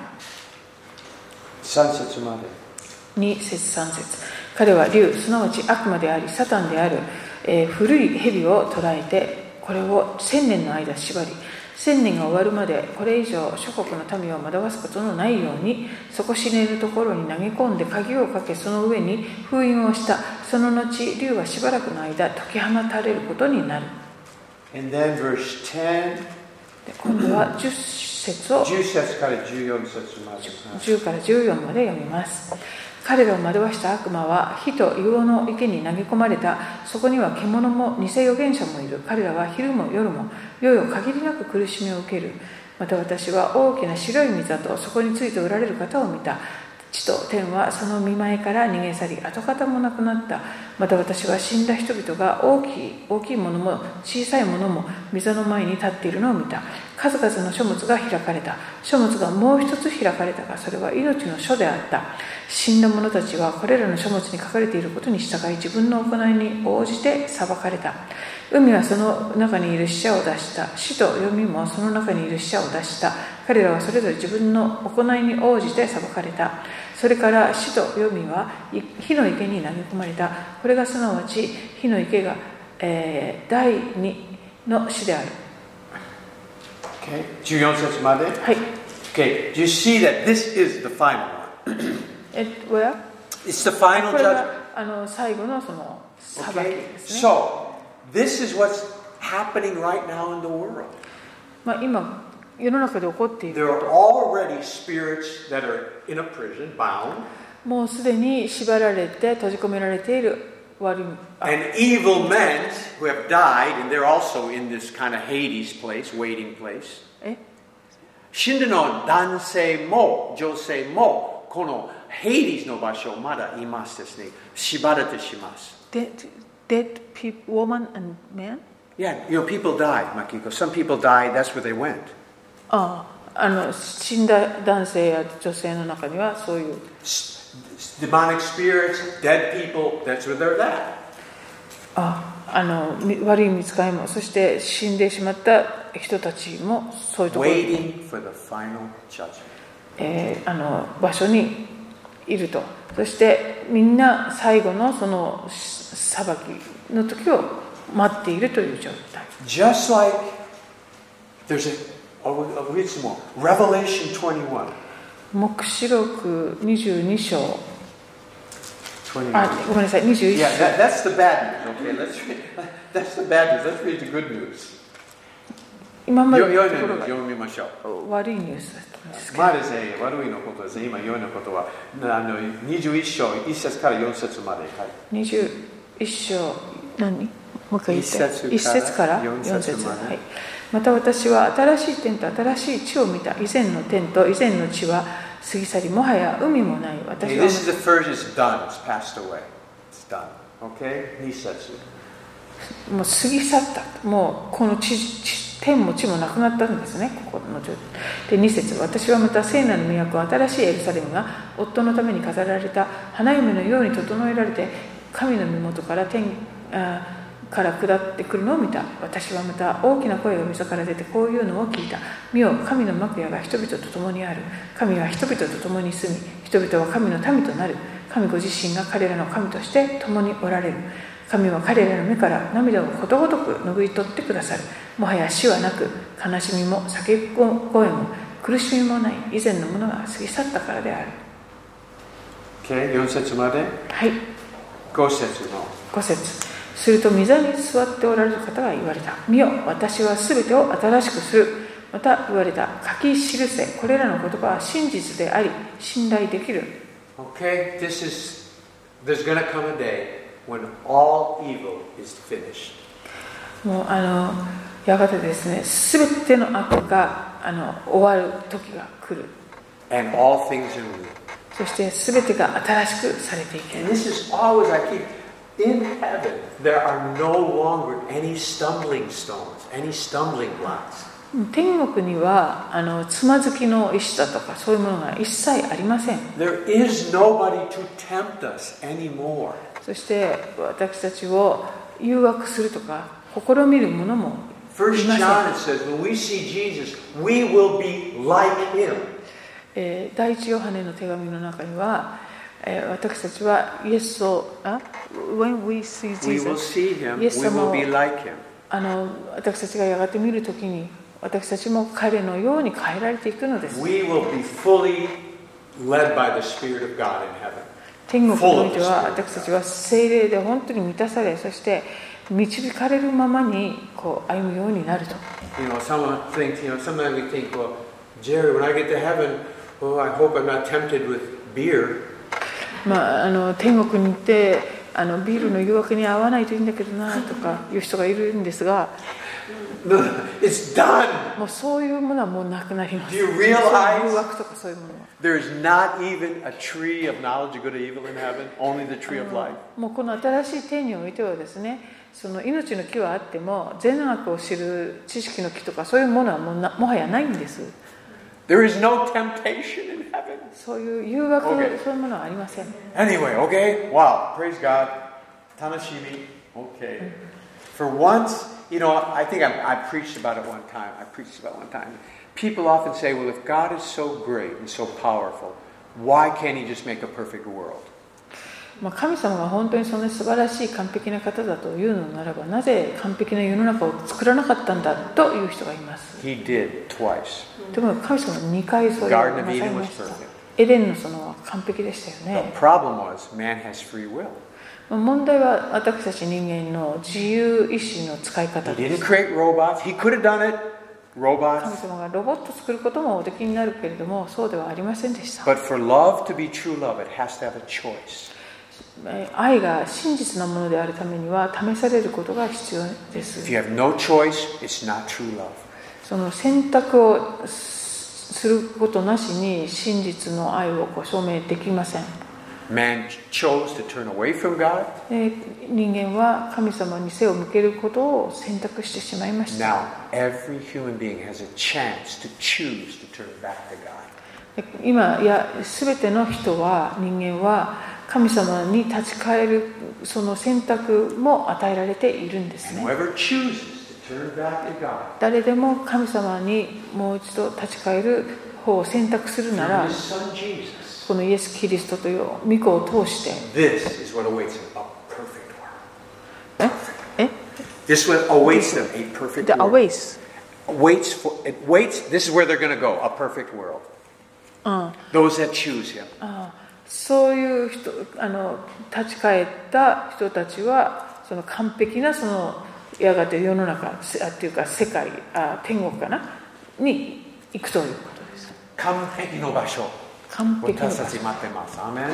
3節まで。2節3節。彼は竜すなわち悪魔でありサタンである、えー古い蛇を捕らえてこれを千年の間縛り千年が終わるまでこれ以上諸国の民を惑わすことのないように底知れぬところに投げ込んで鍵をかけその上に封印をしたその後竜はしばらくの間解き放たれることになる And then verse 10. で今度は10節を10節から14節まで。10から14まで読みます彼らを惑わした悪魔は火と硫黄の池に投げ込まれた。そこには獣も偽預言者もいる。彼らは昼も夜も夜よ限りなく苦しみを受ける。また私は大きな白い水とそこについておられる方を見た。地と天はその見前から逃げ去り跡形もなくなった。また私は死んだ人々が大きい大きいものも小さいものも溝の前に立っているのを見た。数々の書物が開かれた。書物がもう一つ開かれたがそれは命の書であった。死んだ者たちはこれらの書物に書かれていることに従い自分の行いに応じて裁かれた。海はその中にいる死者を出した。死と読みもその中にいる死者を出した。彼らはそれぞれ自分の行いに応じて裁かれた。それから死と読みは火の池に投げ込まれた。これがすなわち火の池が、えー第二の死である。Okay, 14節まで。はい Okay, do you see that this is the final one? え where? It's the final これ judgment. があの最後のその裁き Okay? ですね、 So, this is what's happening right now in the world. まあ、今世の中で起こっている There are already spirits that are in a prison, bound, もうすでに縛られて閉じ込められている 悪いあ and evil men who have died, and they're also in this kind of Hades place, waiting place. え死んだの男性も女性もこのヘイディスの場所まだいますですね。縛られてします。 dead, dead people, woman and man? Yeah, you know, people die, Makiko. Some people died, that's where they went. あああの死んだ男性や女性の中にはそういう S- Demonic spirits, dead people, that's where they're at. ああのみ悪い見つかりもそして死んでしまった人たちもそういうところに、Waiting for the final judgment. えーあの場所にいるとそしてみんな最後のそのし裁きの時を待っているという状態 Just like there's a, oh, read some more. Revelation 21. 黙示録22章 21. あごめんなさい21 Yeah, 章 that, that's the bad news. Okay, let's read. That's the bad news. Let's read the good news. 今までよ良いののところが読みましょう。悪いニュースだったんですけどまあですね、悪いのことですね。今、良いのことは、あの21章、1節から4節まで。はい、21章何？もう一回言って一節から一節から四4節まで節はい、また私は新しい天と新しい地を見た以前の天と以前の地は過ぎ去りもはや海もない私は Hey, もう過ぎ去った。もうこの地地天も地もなくなったんですねここの状態。で2節私はまた聖なる都新しいエルサレムが夫のために飾られた花嫁のように整えられて神の身元から天あから下ってくるのを見た。私はまた大きな声が溝から出てこういうのを聞いた。見よ神の幕屋が人々と共にある。神は人々と共に住み人々は神の民となる。神ご自身が彼らの神として共におられる。神は彼らの目から涙をことごとく拭い取ってくださる。もはや死はなく悲しみも叫び声も苦しみもない。以前のものが過ぎ去ったからである。Okay, 4節まで。はい。5節の。5節すると御座に座っておられる方が言われた。見よ私は全てを新しくする。また言われた。書き記せこれらの言葉は真実であり信頼できる。Okay, this is, there's to come a day when all evil is finished. もうあのやがてですね全ての悪があの終わる時が来る。And all things are new. そして全てが新しくされていけ And る this is always, I keep, in heaven, there are no longer any stumbling stones, any stumbling blocks. 天国にはあのつまずきの石だとかそういうものが一切ありません There is nobody to tempt us anymore. そして私たちを誘惑するとか試みるものもいません John says, when we see Jesus, we will be like him. えー第一ヨハネの手紙の中には、えー私たちはイエスを、Jesus, we ス様を、like、あの私たちがやがて見るときに、私たちも彼のように変えられていくのです。天国においては、私たちは精霊で本当に満たされ、そして導かれるままにこう歩むようになると。You know, まあ、あの天国に行ってあのビールの誘惑に合わないといいんだけどなとかいう人がいるんですが it's done. もうそういうものはもうなくなります誘惑とかそういうものは there's not even a tree of knowledge of good and evil in heaven, only the tree of life? もうこの新しい天においてはですねその命の木はあっても善悪を知る知識の木とかそういうものはもうなもはやないんです There is no temptation in heaven. そういう誘惑、 Okay. そういうものはありません Anyway, okay, wow, praise God. Tanashimi, okay. For once, you know, I think I, I preached about it one time. I preached about it one time. People often say, well, if God is so great and so powerful, why can't He just make a perfect world? まあ、神様が本当にそんな素晴らしい完璧な方だというのならばなぜ完璧な世の中を作らなかったんだという人がいます He did twice. でも神様は2回それを Garden な of さま was した perfect. エデンの園は完璧でしたよ The ね problem was man has free will. まあ問題は私たち人間の自由意志の使い He 方で didn't す create robots. He could have done it, 神 robots. 様がロボット作ることもおできになるけれどもそうではありませんでした But for love to be true love, it has to have a choice. 愛が真実なものであるためには試されることが必要です。その選択をすることなしに真実の愛をこ証明できません。人間は神様に背を向けることを選択してしまいました。Now, 今、すべての人は人間は、神様に立ち返るその選択も与えられているんですね誰でも神様にもう一度立ち返る方を選択するならこのイエス・キリストという御子を通して this is what awaits them a perfect world. ええ This what awaits them a perfect The world. awaits Waits for it waits. This is where they're going to go. A perfect world. うん、Those that choose Him. あそういう人あの立ち返った人たちはその完璧なそのやがて世の中っていうか世界あ天国かな？に行くということです完璧の場所。完璧な私たち待ってます。Amen.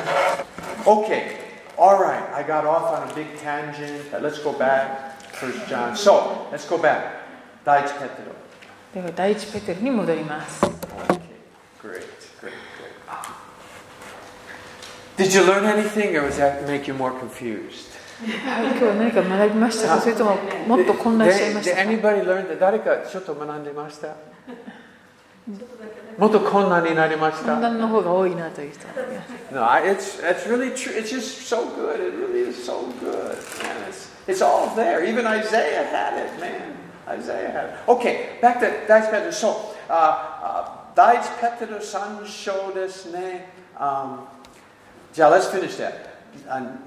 Okay. All right. I got off on a big tangent. but Let's go back. First John. So let's go back. 第一ペテロ。では第一ペテルに戻ります Okay. Great. Great. Great. Did you learn anything, or does that make you more confused? はい今日は何か学びましたかそれとももっと混乱しちゃいまし Did, た did か anybody learn that? 誰かちょっと学んでましたちょっとだけね もっと困難になりました。混乱の方が多いなという人もいます No, I, it's, it's really true. It's just so good. It really is so good. Man, it's, it's all there. Even Isaiah had it, man. Isaiah had it. Okay, back to 第一ペテロ。そう。ああ第一ペテロ3章ですね。Um, じゃあ、let's finish that.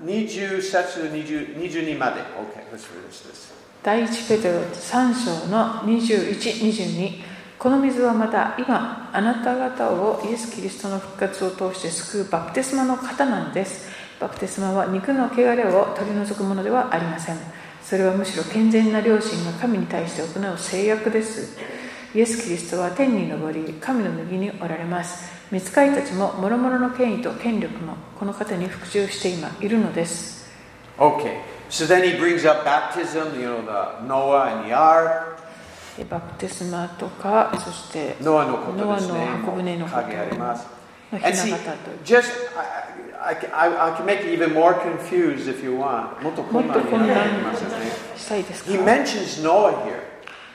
20節20 22まで。OK let's finish this. 第一ペテロ3章の2122この水はまた今あなた方をイエス・キリストの復活を通して救うバプテスマの方なんですバプテスマは肉の汚れを取り除くものではありませんそれはむしろ健全な良心が神に対して行う制約ですイエス・キリストは天に昇り神の右におられます見つかいたちも諸々の権威と権力もこの方に服従して今いるのです Okay, so then he brings up baptism, you know, the Noah and the ark. でバプテスマとかそしてノアのことノアのですね。箱舟のこと影あります。の And ひ see, な形と just I, I, I, can make it even more confused if you want. もっと混混乱になり乱ますよね。したいですか？He mentions Noah here.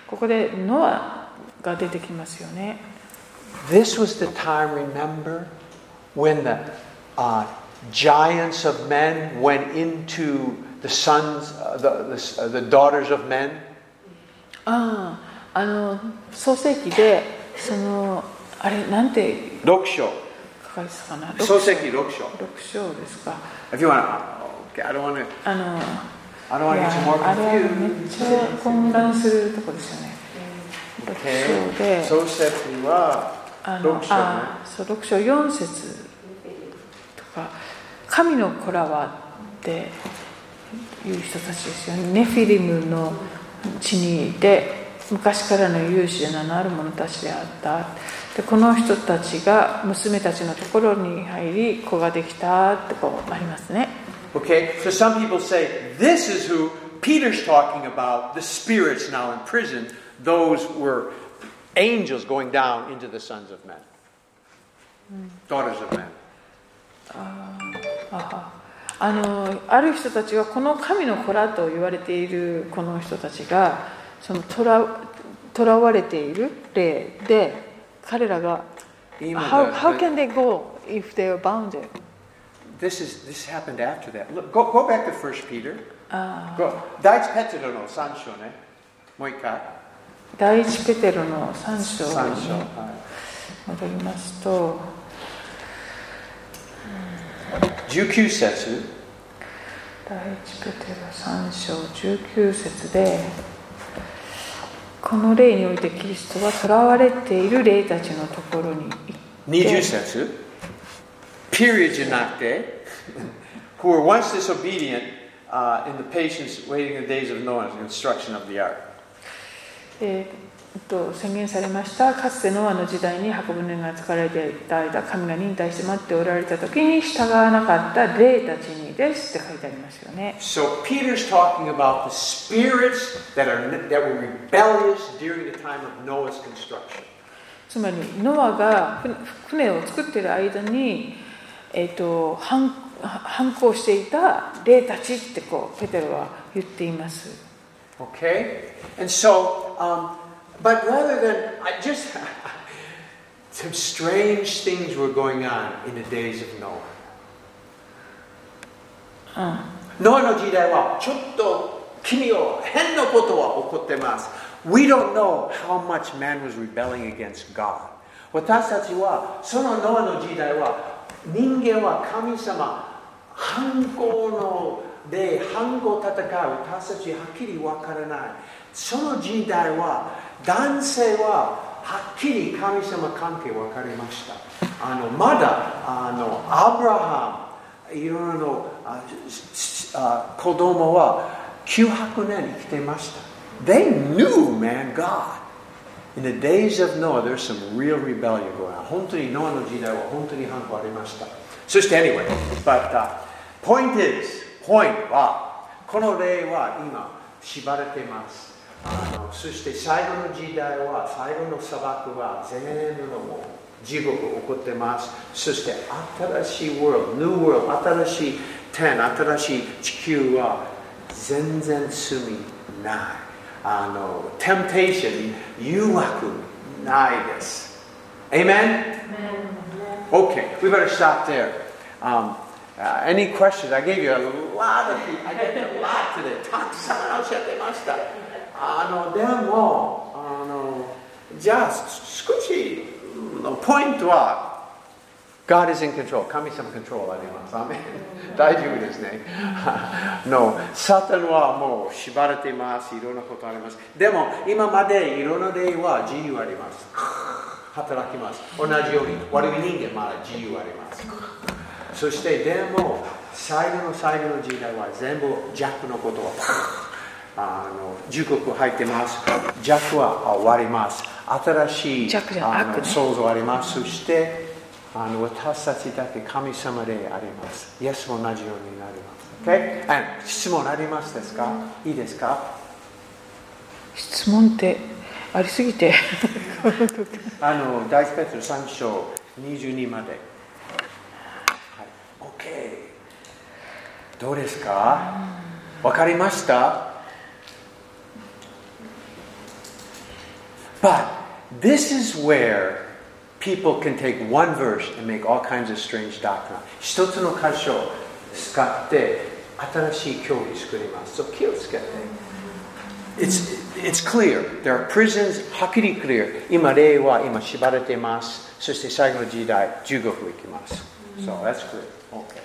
ここでノアが出てきますよね This was the time, remember, when the uh, giants of men went into the sons, uh, the, the, uh, the daughters of men. あああの創世記でそのあれなんて6章。書かれてたかな創世記6章。6章ですか If you want to, okay, I don't want to, あの I don't い want to や get you more あれはめっ confused. ちゃ混乱するとこですよね Okay. 6章で創世記はあの6章ね。あそう6章4節とか神の子らはっていう人たちですよねネフィリムの地にいて昔からの勇士で名のある者たちであったでこの人たちが娘たちのところに入り子ができたってこうありますね Okay, so some people say this is who Peter's talking about, the spirits now in prison. Those were angels going down into the sons of men, daughters of men. あはあのある人たちはこの神の子らと言われているこの人たちがそのとら囚われている霊で彼らが how, how can they go if they are bounded? This is this happened after that. Look, go, go back to First Peter. あ Go. 第一ペテロの三章ね。もう一回。第一ペテロの3章三章。にはい戻りますと19節。第一ペテロ3章19節でこの霊においてキリストは囚われている霊たちのところに行って20節。Period じゃなくて。Who were once disobedient uh, in the patience waiting the days of Noah's instruction of the ark. えーっと宣言されました。かつてノアの時代に箱舟が使われていた間神が忍耐して待っておられた時に従わなかった霊たちにですって書いてありますよね。So Peter's talking about the spirits that are that were rebellious during the time of Noah's construction. つまりノアが船船を作っている間に、えーっと反反抗していた霊たちってこうペテロは言っています Okay, and so, um, but rather than I just some strange things were going on in the days of Noah. ノアの時代はちょっと君を変なことは起こってます。We don't know how much man was rebelling against God. 私たちはそのノアの時代は人間は神様反抗の で反抗戦う私たちはっきりわからない。その時代は男性ははっきり神様関係分かりました。あのまだあのアブラハムいろいろのあ子供は900年生きてました。They knew, man, God. In the days of Noah, there's some real rebellion going on. 本当にノアの時代は本当に反抗ありました。そして、anyway, but、uh, point is, point は、この例は今、縛られています。あのそして最後の時代は、最後の砂漠は全部のもう地獄起こってます。そして新しい world, new world, 新しい天、新しい地球は全然罪ない。あの、temptation 誘惑ないです。Amen? Okay, we better stop there. Um, uh, any questions? I gave you a lot of, I gave you a lot today. たくさんおっしゃってました。あの、でも、あの、じゃあ、少し、のポイントは、God is in control. 神様 control あります。アメン大丈夫ですね。の、サタンはもう縛られています。いろんなことあります。でも、今までいろんな例は自由あります。働きます。同じように、我々人間まだ自由あります。そして、でも、最後の最後の時代は全部弱のことは、あの、時刻入ってます。弱は終わります。新しい弱じゃないあの悪ね創造あります。そして、あの私たちだけ神様であります。イエスも同じようになります。Okay? 質問ありますですか？いいですか？質問ってありすぎて あの、大スペテル3章22まで。どうですかわかりました But this is where people can take one verse and make all kinds of strange doctrine. 一つの箇所を使って新しい教義を作ります。そう気をつけて。It's, it's clear. There are prisons, はっきり clear. 今、例は今縛られています。そして最後の時代、15分いきます。So that's clear. Okay.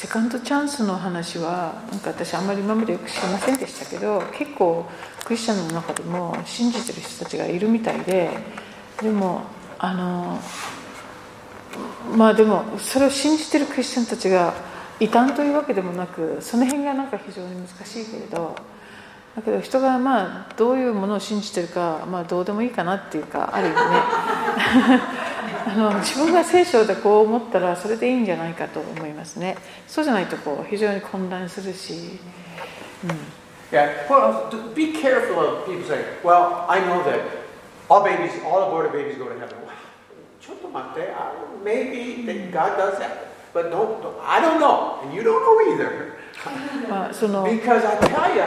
セカンドチャンスの話はなんか私あんまり今までよく知りませんでしたけど結構クリスチャンの中でも信じてる人たちがいるみたいででもあのまあでもそれを信じてるクリスチャンたちが異端というわけでもなくその辺がなんか非常に難しいけれどだけど人がまあどういうものを信じてるか、まあ、どうでもいいかなっていうかある意味ね。あの自分が聖書でこう思ったらそれでいいんじゃないかと思いますねそうじゃないとこう非常に混乱するし、Yeah, well, be careful of people saying, well, I know that all babies, all aborted babies go to heaven. Wow, ちょっと待って, maybe that God does that, but don't, don't- I don't know, and you don't know either. まあ、その Because I tell you,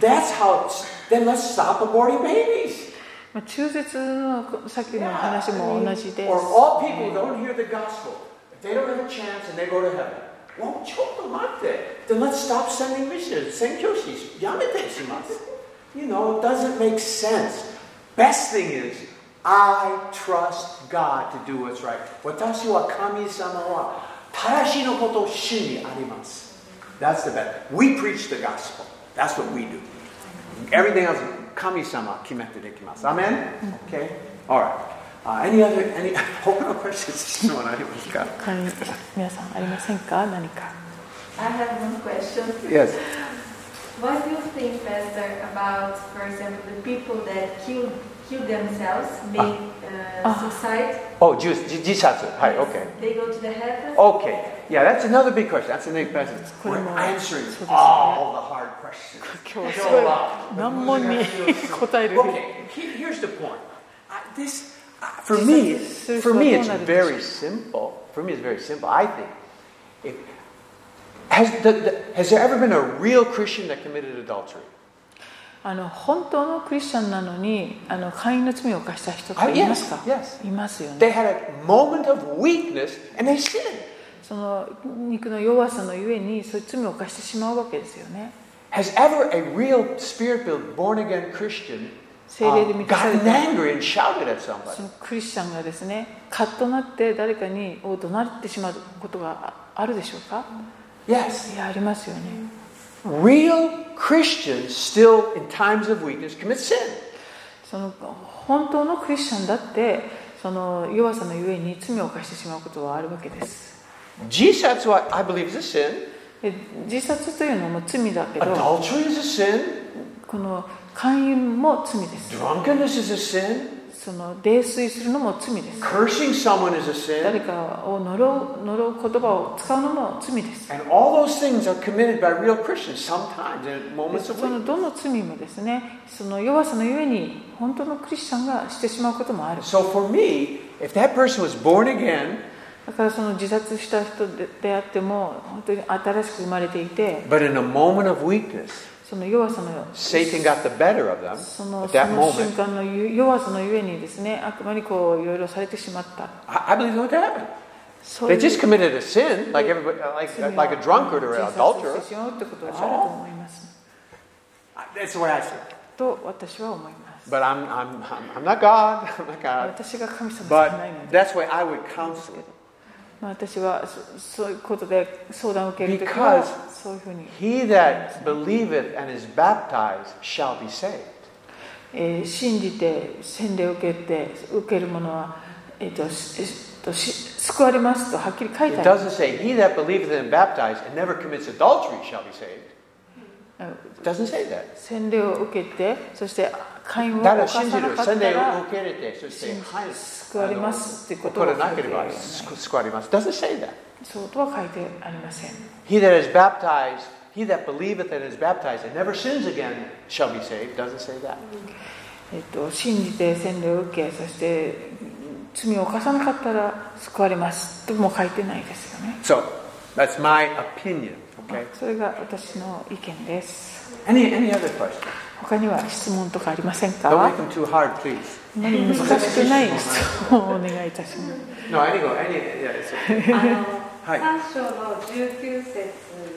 that's how, then let's stop aborting babies. まあ中絶のさっきの話も同じで Or all people don't hear the gospel. If they don't have a chance and they go to heaven. Well, ちょっと待って. Then let's stop sending missionaries. 宣教師やめてします. You know, it doesn't make sense. Best thing is, I trust God to do what's right. 私は神様は正しいのことを主にあります. That's the best. We preach the gospel. That's what we do. Everything else, 神様決めてできます。Amen? Okay? Alright. Uh, any other, any, 他の questions 質問ありますか他に皆さんありませんか何か I have one question. Yes. What do you think, Pastor, about, for example, the people that kill kill themselves, make uh, Ah. suicide? Oh, 自自自殺。はい、OK。 They go to the heaven. Okay. Yeah, that's another big question. That's a big question. これ We're も answering そうですね all the hard questions. 今日はすごい難問に答える Okay, he- here's the point. I, this, uh, for me, for me, it's very simple. For me, it's very simple. I think, if, has, the, the, has there ever been a real Christian that committed adultery? あの本当のクリスチャンなのにあの会員の罪を犯した人っ Ah, ていますか、 yes, いますよ They ね had a moment of weakness and they sinned. その肉の弱さのゆえにそういう罪を犯してしまうわけですよね Has ever a real spirit-filled, born-again Christian 精霊で um, 満たされ gotten た angry and shouted at somebody? そのクリスチャンがですねカッとなって誰かにを怒鳴ってしまうことがああるでしょうか？Yes. いやありますよね Real Christians still, in times of weakness, commit sin. その本当のクリスチャンだってその弱さのゆえに罪を犯してしまうことはあるわけです Jesus, what I believe, is a sin. で自殺というのも罪だけど Adultery is a sin. この勧誘も罪です Drunkenness is a sin. その泥酔するのも罪です Cursing someone is a 誰 sin. かを呪う呪う言葉を使うのも罪です And all those things are committed by real Christians sometimes in で moments of その.どの罪もですねその弱さのゆえに本当のクリスチャンがしてしまうこともある So for me, if that person was born again, だからその自殺した人でであっても本当に新しく生まれていて but in a moment of weakness, その弱さの Satan got the better of them その at そ that の瞬 moment. 間の弱さのゆえにですね悪魔にこういろいろされてしまった I, I believe what happened. そうい They う just committed a sin, like everybody, like, like a drunkard or 自 an 殺 adulterer. してしまうってことはあると思います That's the way I it. と私は思います But I'm, I'm, I'm, I'm not God. I'm not God. 私が神様じゃないの But で that's the way I would counsel it. まあ私はそそういうことで相談を受けるときは Because そういうふうに、He that believeth and is baptized shall be saved. えー信じて洗礼を受けて受ける者は、えーととし救われますとはっきり書い It てある doesn't say, He that believeth and baptized and never commits adultery shall be saved. うん It doesn't say that. 洗礼を受けてそして会員をただ犯さ信じる、なかった洗礼をら受け入れて、そして、はい、救われますってことこはれなければ書いてある救われます。doesn't say that. そうとは書いてありません He that is baptized, he that believeth and is baptized and never sins again shall be saved. Doesn't say that. えっと、信じて洗礼を受けそして罪を犯さなかったら救われますとも書いてないですよね、So, that's my opinion. まあ Okay. それが私の意見です Any, any other questions? 他には質問とかありません Don't か make them too hard, please. あまり難しくない質問をお願いいたします No, any, any, yeah, it's okay. あの、はい3章の19節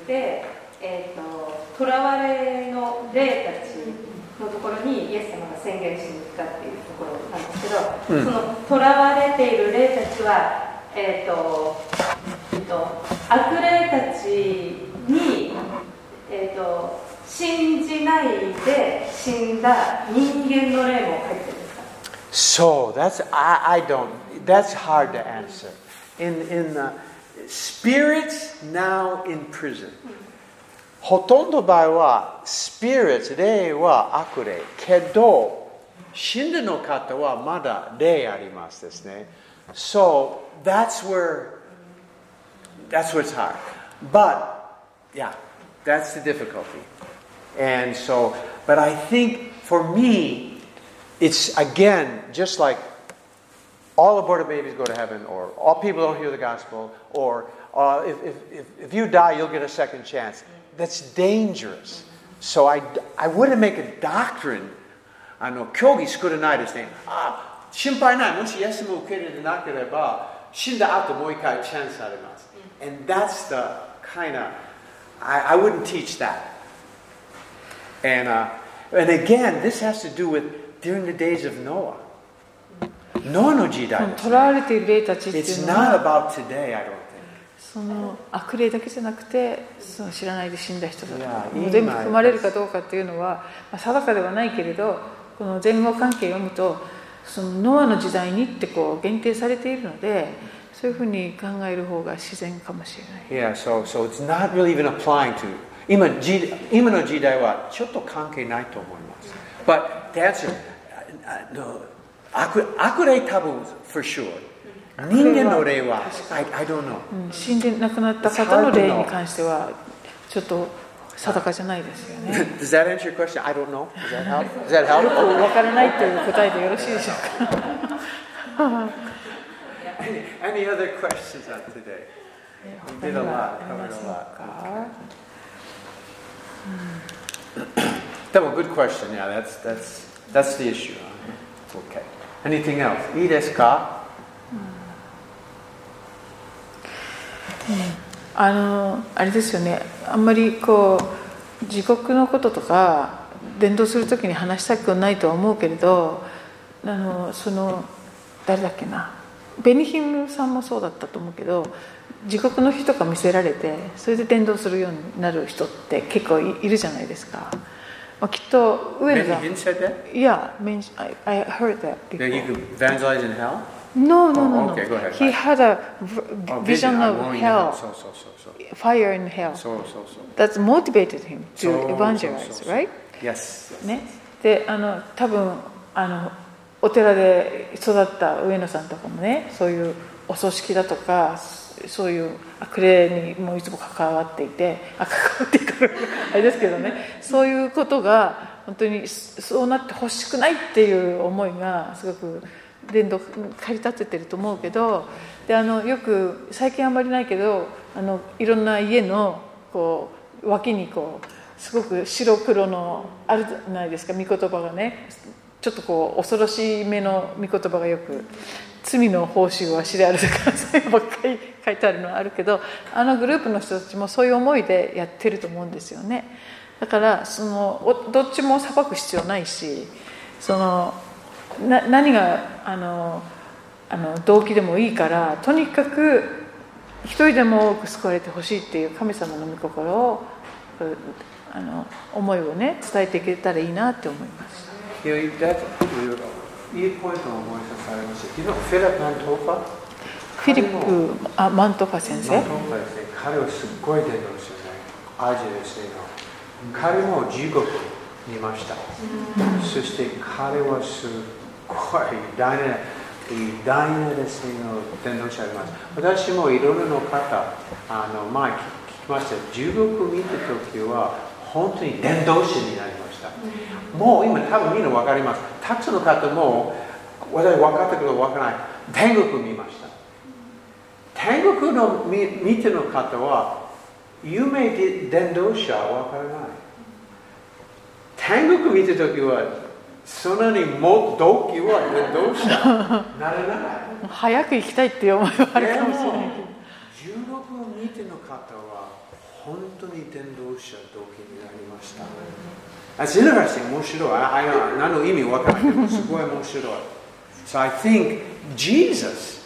で、えーと、囚われの霊たちのところにイエス様が宣言しに行ったっていうところなんですけど、うんその囚われている霊たちは、えーとえっと、悪霊たちに、えー、と 信じないで死んだ人間の霊も入ってるんですか So that's I, I don't. That's hard to answer. In in the spirits now in prison. ほとんど場合は spirits 霊は悪霊けど死んだの方はまだ霊ありますですね。So that's where that's what's hard. But yeah, that's the difficulty. And so, but I think for me, it's again just like all aborted babies go to heaven, or all people don't hear the gospel, or uh, if, if, if, if you die, you'll get a second chance. That's dangerous. So I, I wouldn't make a doctrine. あの競技作らないですね。あ、心配ない。もしイエスも受け入れてなければ、死んだ後もう一回チャンスあります。And that's the kind of, I, I wouldn't teach that. And, uh, and again, this has to do with during the days of Noah. Noah の時代です囚われている霊たちってい It's うのは not about today, I don't think. その悪霊だけじゃなくてその知らないで死んだ人だといやもう全部今含まれるかどうかっていうのは、まあ、定かではないけれどこの前後関係を読むとそのノアの時代にってこう限定されているのでそういうふうに考える方が自然かもしれない。Yeah, so, so it's not really even applying to 今時今の時代はちょっと関係ないと思います。But uh, no, 悪悪霊多分 for sure. 人間の霊は I, I don't know. うん死んで亡くなった方の霊に関してはちょっと定かじゃないですよね。Does that answer your question? I don't know. Does that help? Does that よ help? くわからないという答えでよろしいでしょうか。Any, any other questions on today? We 他 did に a は lot, covered せ a ん lot. か That was a good question. Yeah, that's that's that's the issue. Okay. Anything else? いいですか？あのあれですよねあんまりこう自国のこととか伝道する時に話したくないとは思うけれどあのその誰だっけなベニヒムさんもそうだったと思うけど自国の日とか見せられてそれで伝道するようになる人って結構いいるじゃないですか、まあ、きっと上野さん Hinn said that? Yeah, I, I heard that That before. you could evangelize in hell? No, no, Oh, no, no. okay, go ahead. He had a Oh, vision of hell, So so so so. fire in hell. So so so. That motivated him to evangelize, right? Yes. ね、であの多分あのお寺で育った上野さんとかもねそういうお葬式だとかそういう悪霊にもいつも関わっていてあ関わっていくあれですけどね。そういうことが本当にそうなってほしくないっていう思いがすごく伝道駆り立ててると思うけどであのよく最近あんまりないけどあのいろんな家のこう脇にこうすごく白黒のあるじゃないですか御言葉がね。ちょっとこう恐ろしめの御言葉がよく罪の報酬は死であるとかそういう ばっかり書いてあるのはあるけどあのグループの人たちもそういう思いでやってると思うんですよねだからそのどっちも裁く必要ないしそのな何があのあの動機でもいいからとにかく一人でも多く救われてほしいっていう神様の御心をあの思いをね伝えていけたらいいなって思います。い、いポイントを思い出されました。フィリップあマントファ先生、彼はすっごい出てますよね。アジアですね。彼も地獄にいました。そして彼はすっごい大な偉大なですね、伝道者あります。私もいろいろな方、あの前聞きました。地獄見たときは、本当に伝道師になりました。もう今多分みんな分かります。たくさんの方も、私分かったけど分からない。天国見ました。天国の見見ての方は、有名伝道者は分からない。天国見たときは、そんなにも動機は伝道者ならない。早く行きたいっていう思いはあるかもしれないけど。16見ての方は、本当に伝道者動機になりました。That's interesting, 面白い。I, 何の意味わからないけど、すごい面白い。So I think Jesus,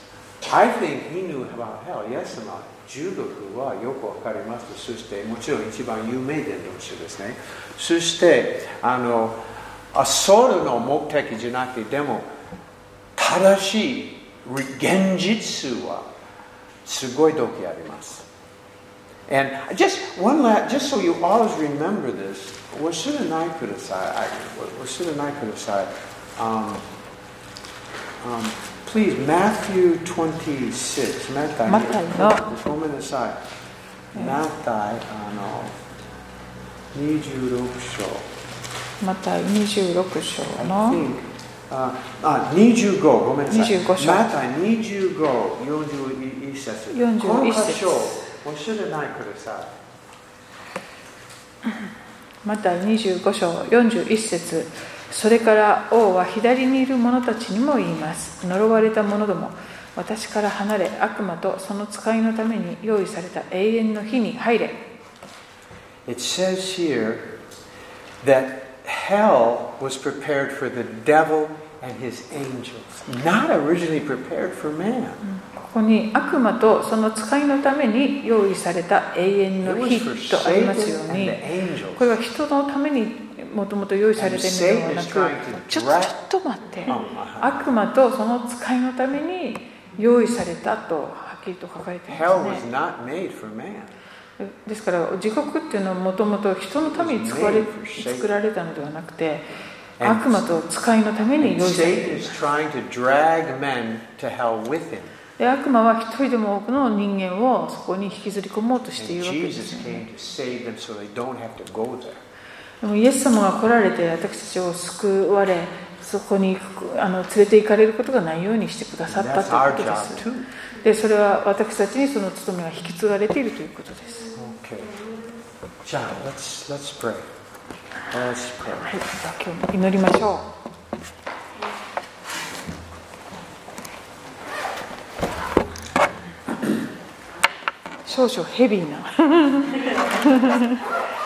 I think he knew about hell. イエス様、重力はよくわかります。そして、もちろん一番有名伝道者ですね。そして、あの、ソウルの目的じゃなくて、でも、正しい現実はすごい動機あります。And just one last, just so you always remember this, お知らないください。お知らないください。Um, um, please, Matthew 26. マタイマタイのごめんなさい。マタイあの26章。マタイ26章の I think, ああ25ごめんなさい。25章マタイ25、41節。41節この箇所お知らないください。また25章41節それから王は左にいる者たちにも言います。呪われた者ども、私から離れ、悪魔とその使いのために用意された永遠の日に入れ。It says hell was prepared for the devil and his angels, ここに悪魔とその使いのために用意された永遠の日とありますように、これは人のために。もともと用意されているのではなくちょっと待って。あ悪魔とその使いのために用意されたとはっきりと書かれていますね.ですから地獄っていうのはもともと人のために作られ作られたのではなくて悪魔と使いのために用意されてい with him. で悪魔は一人でも多くの人間をそこに引きずり込もうとしているわけですねでもイエス様が来られて私たちを救われそこにあの連れて行かれることがないようにしてくださったということです.でそれは私たちにその務めが引き継がれているということです Okay. John, let's let's pray. Let's pray. はい、今日も祈りましょう少々ヘビーな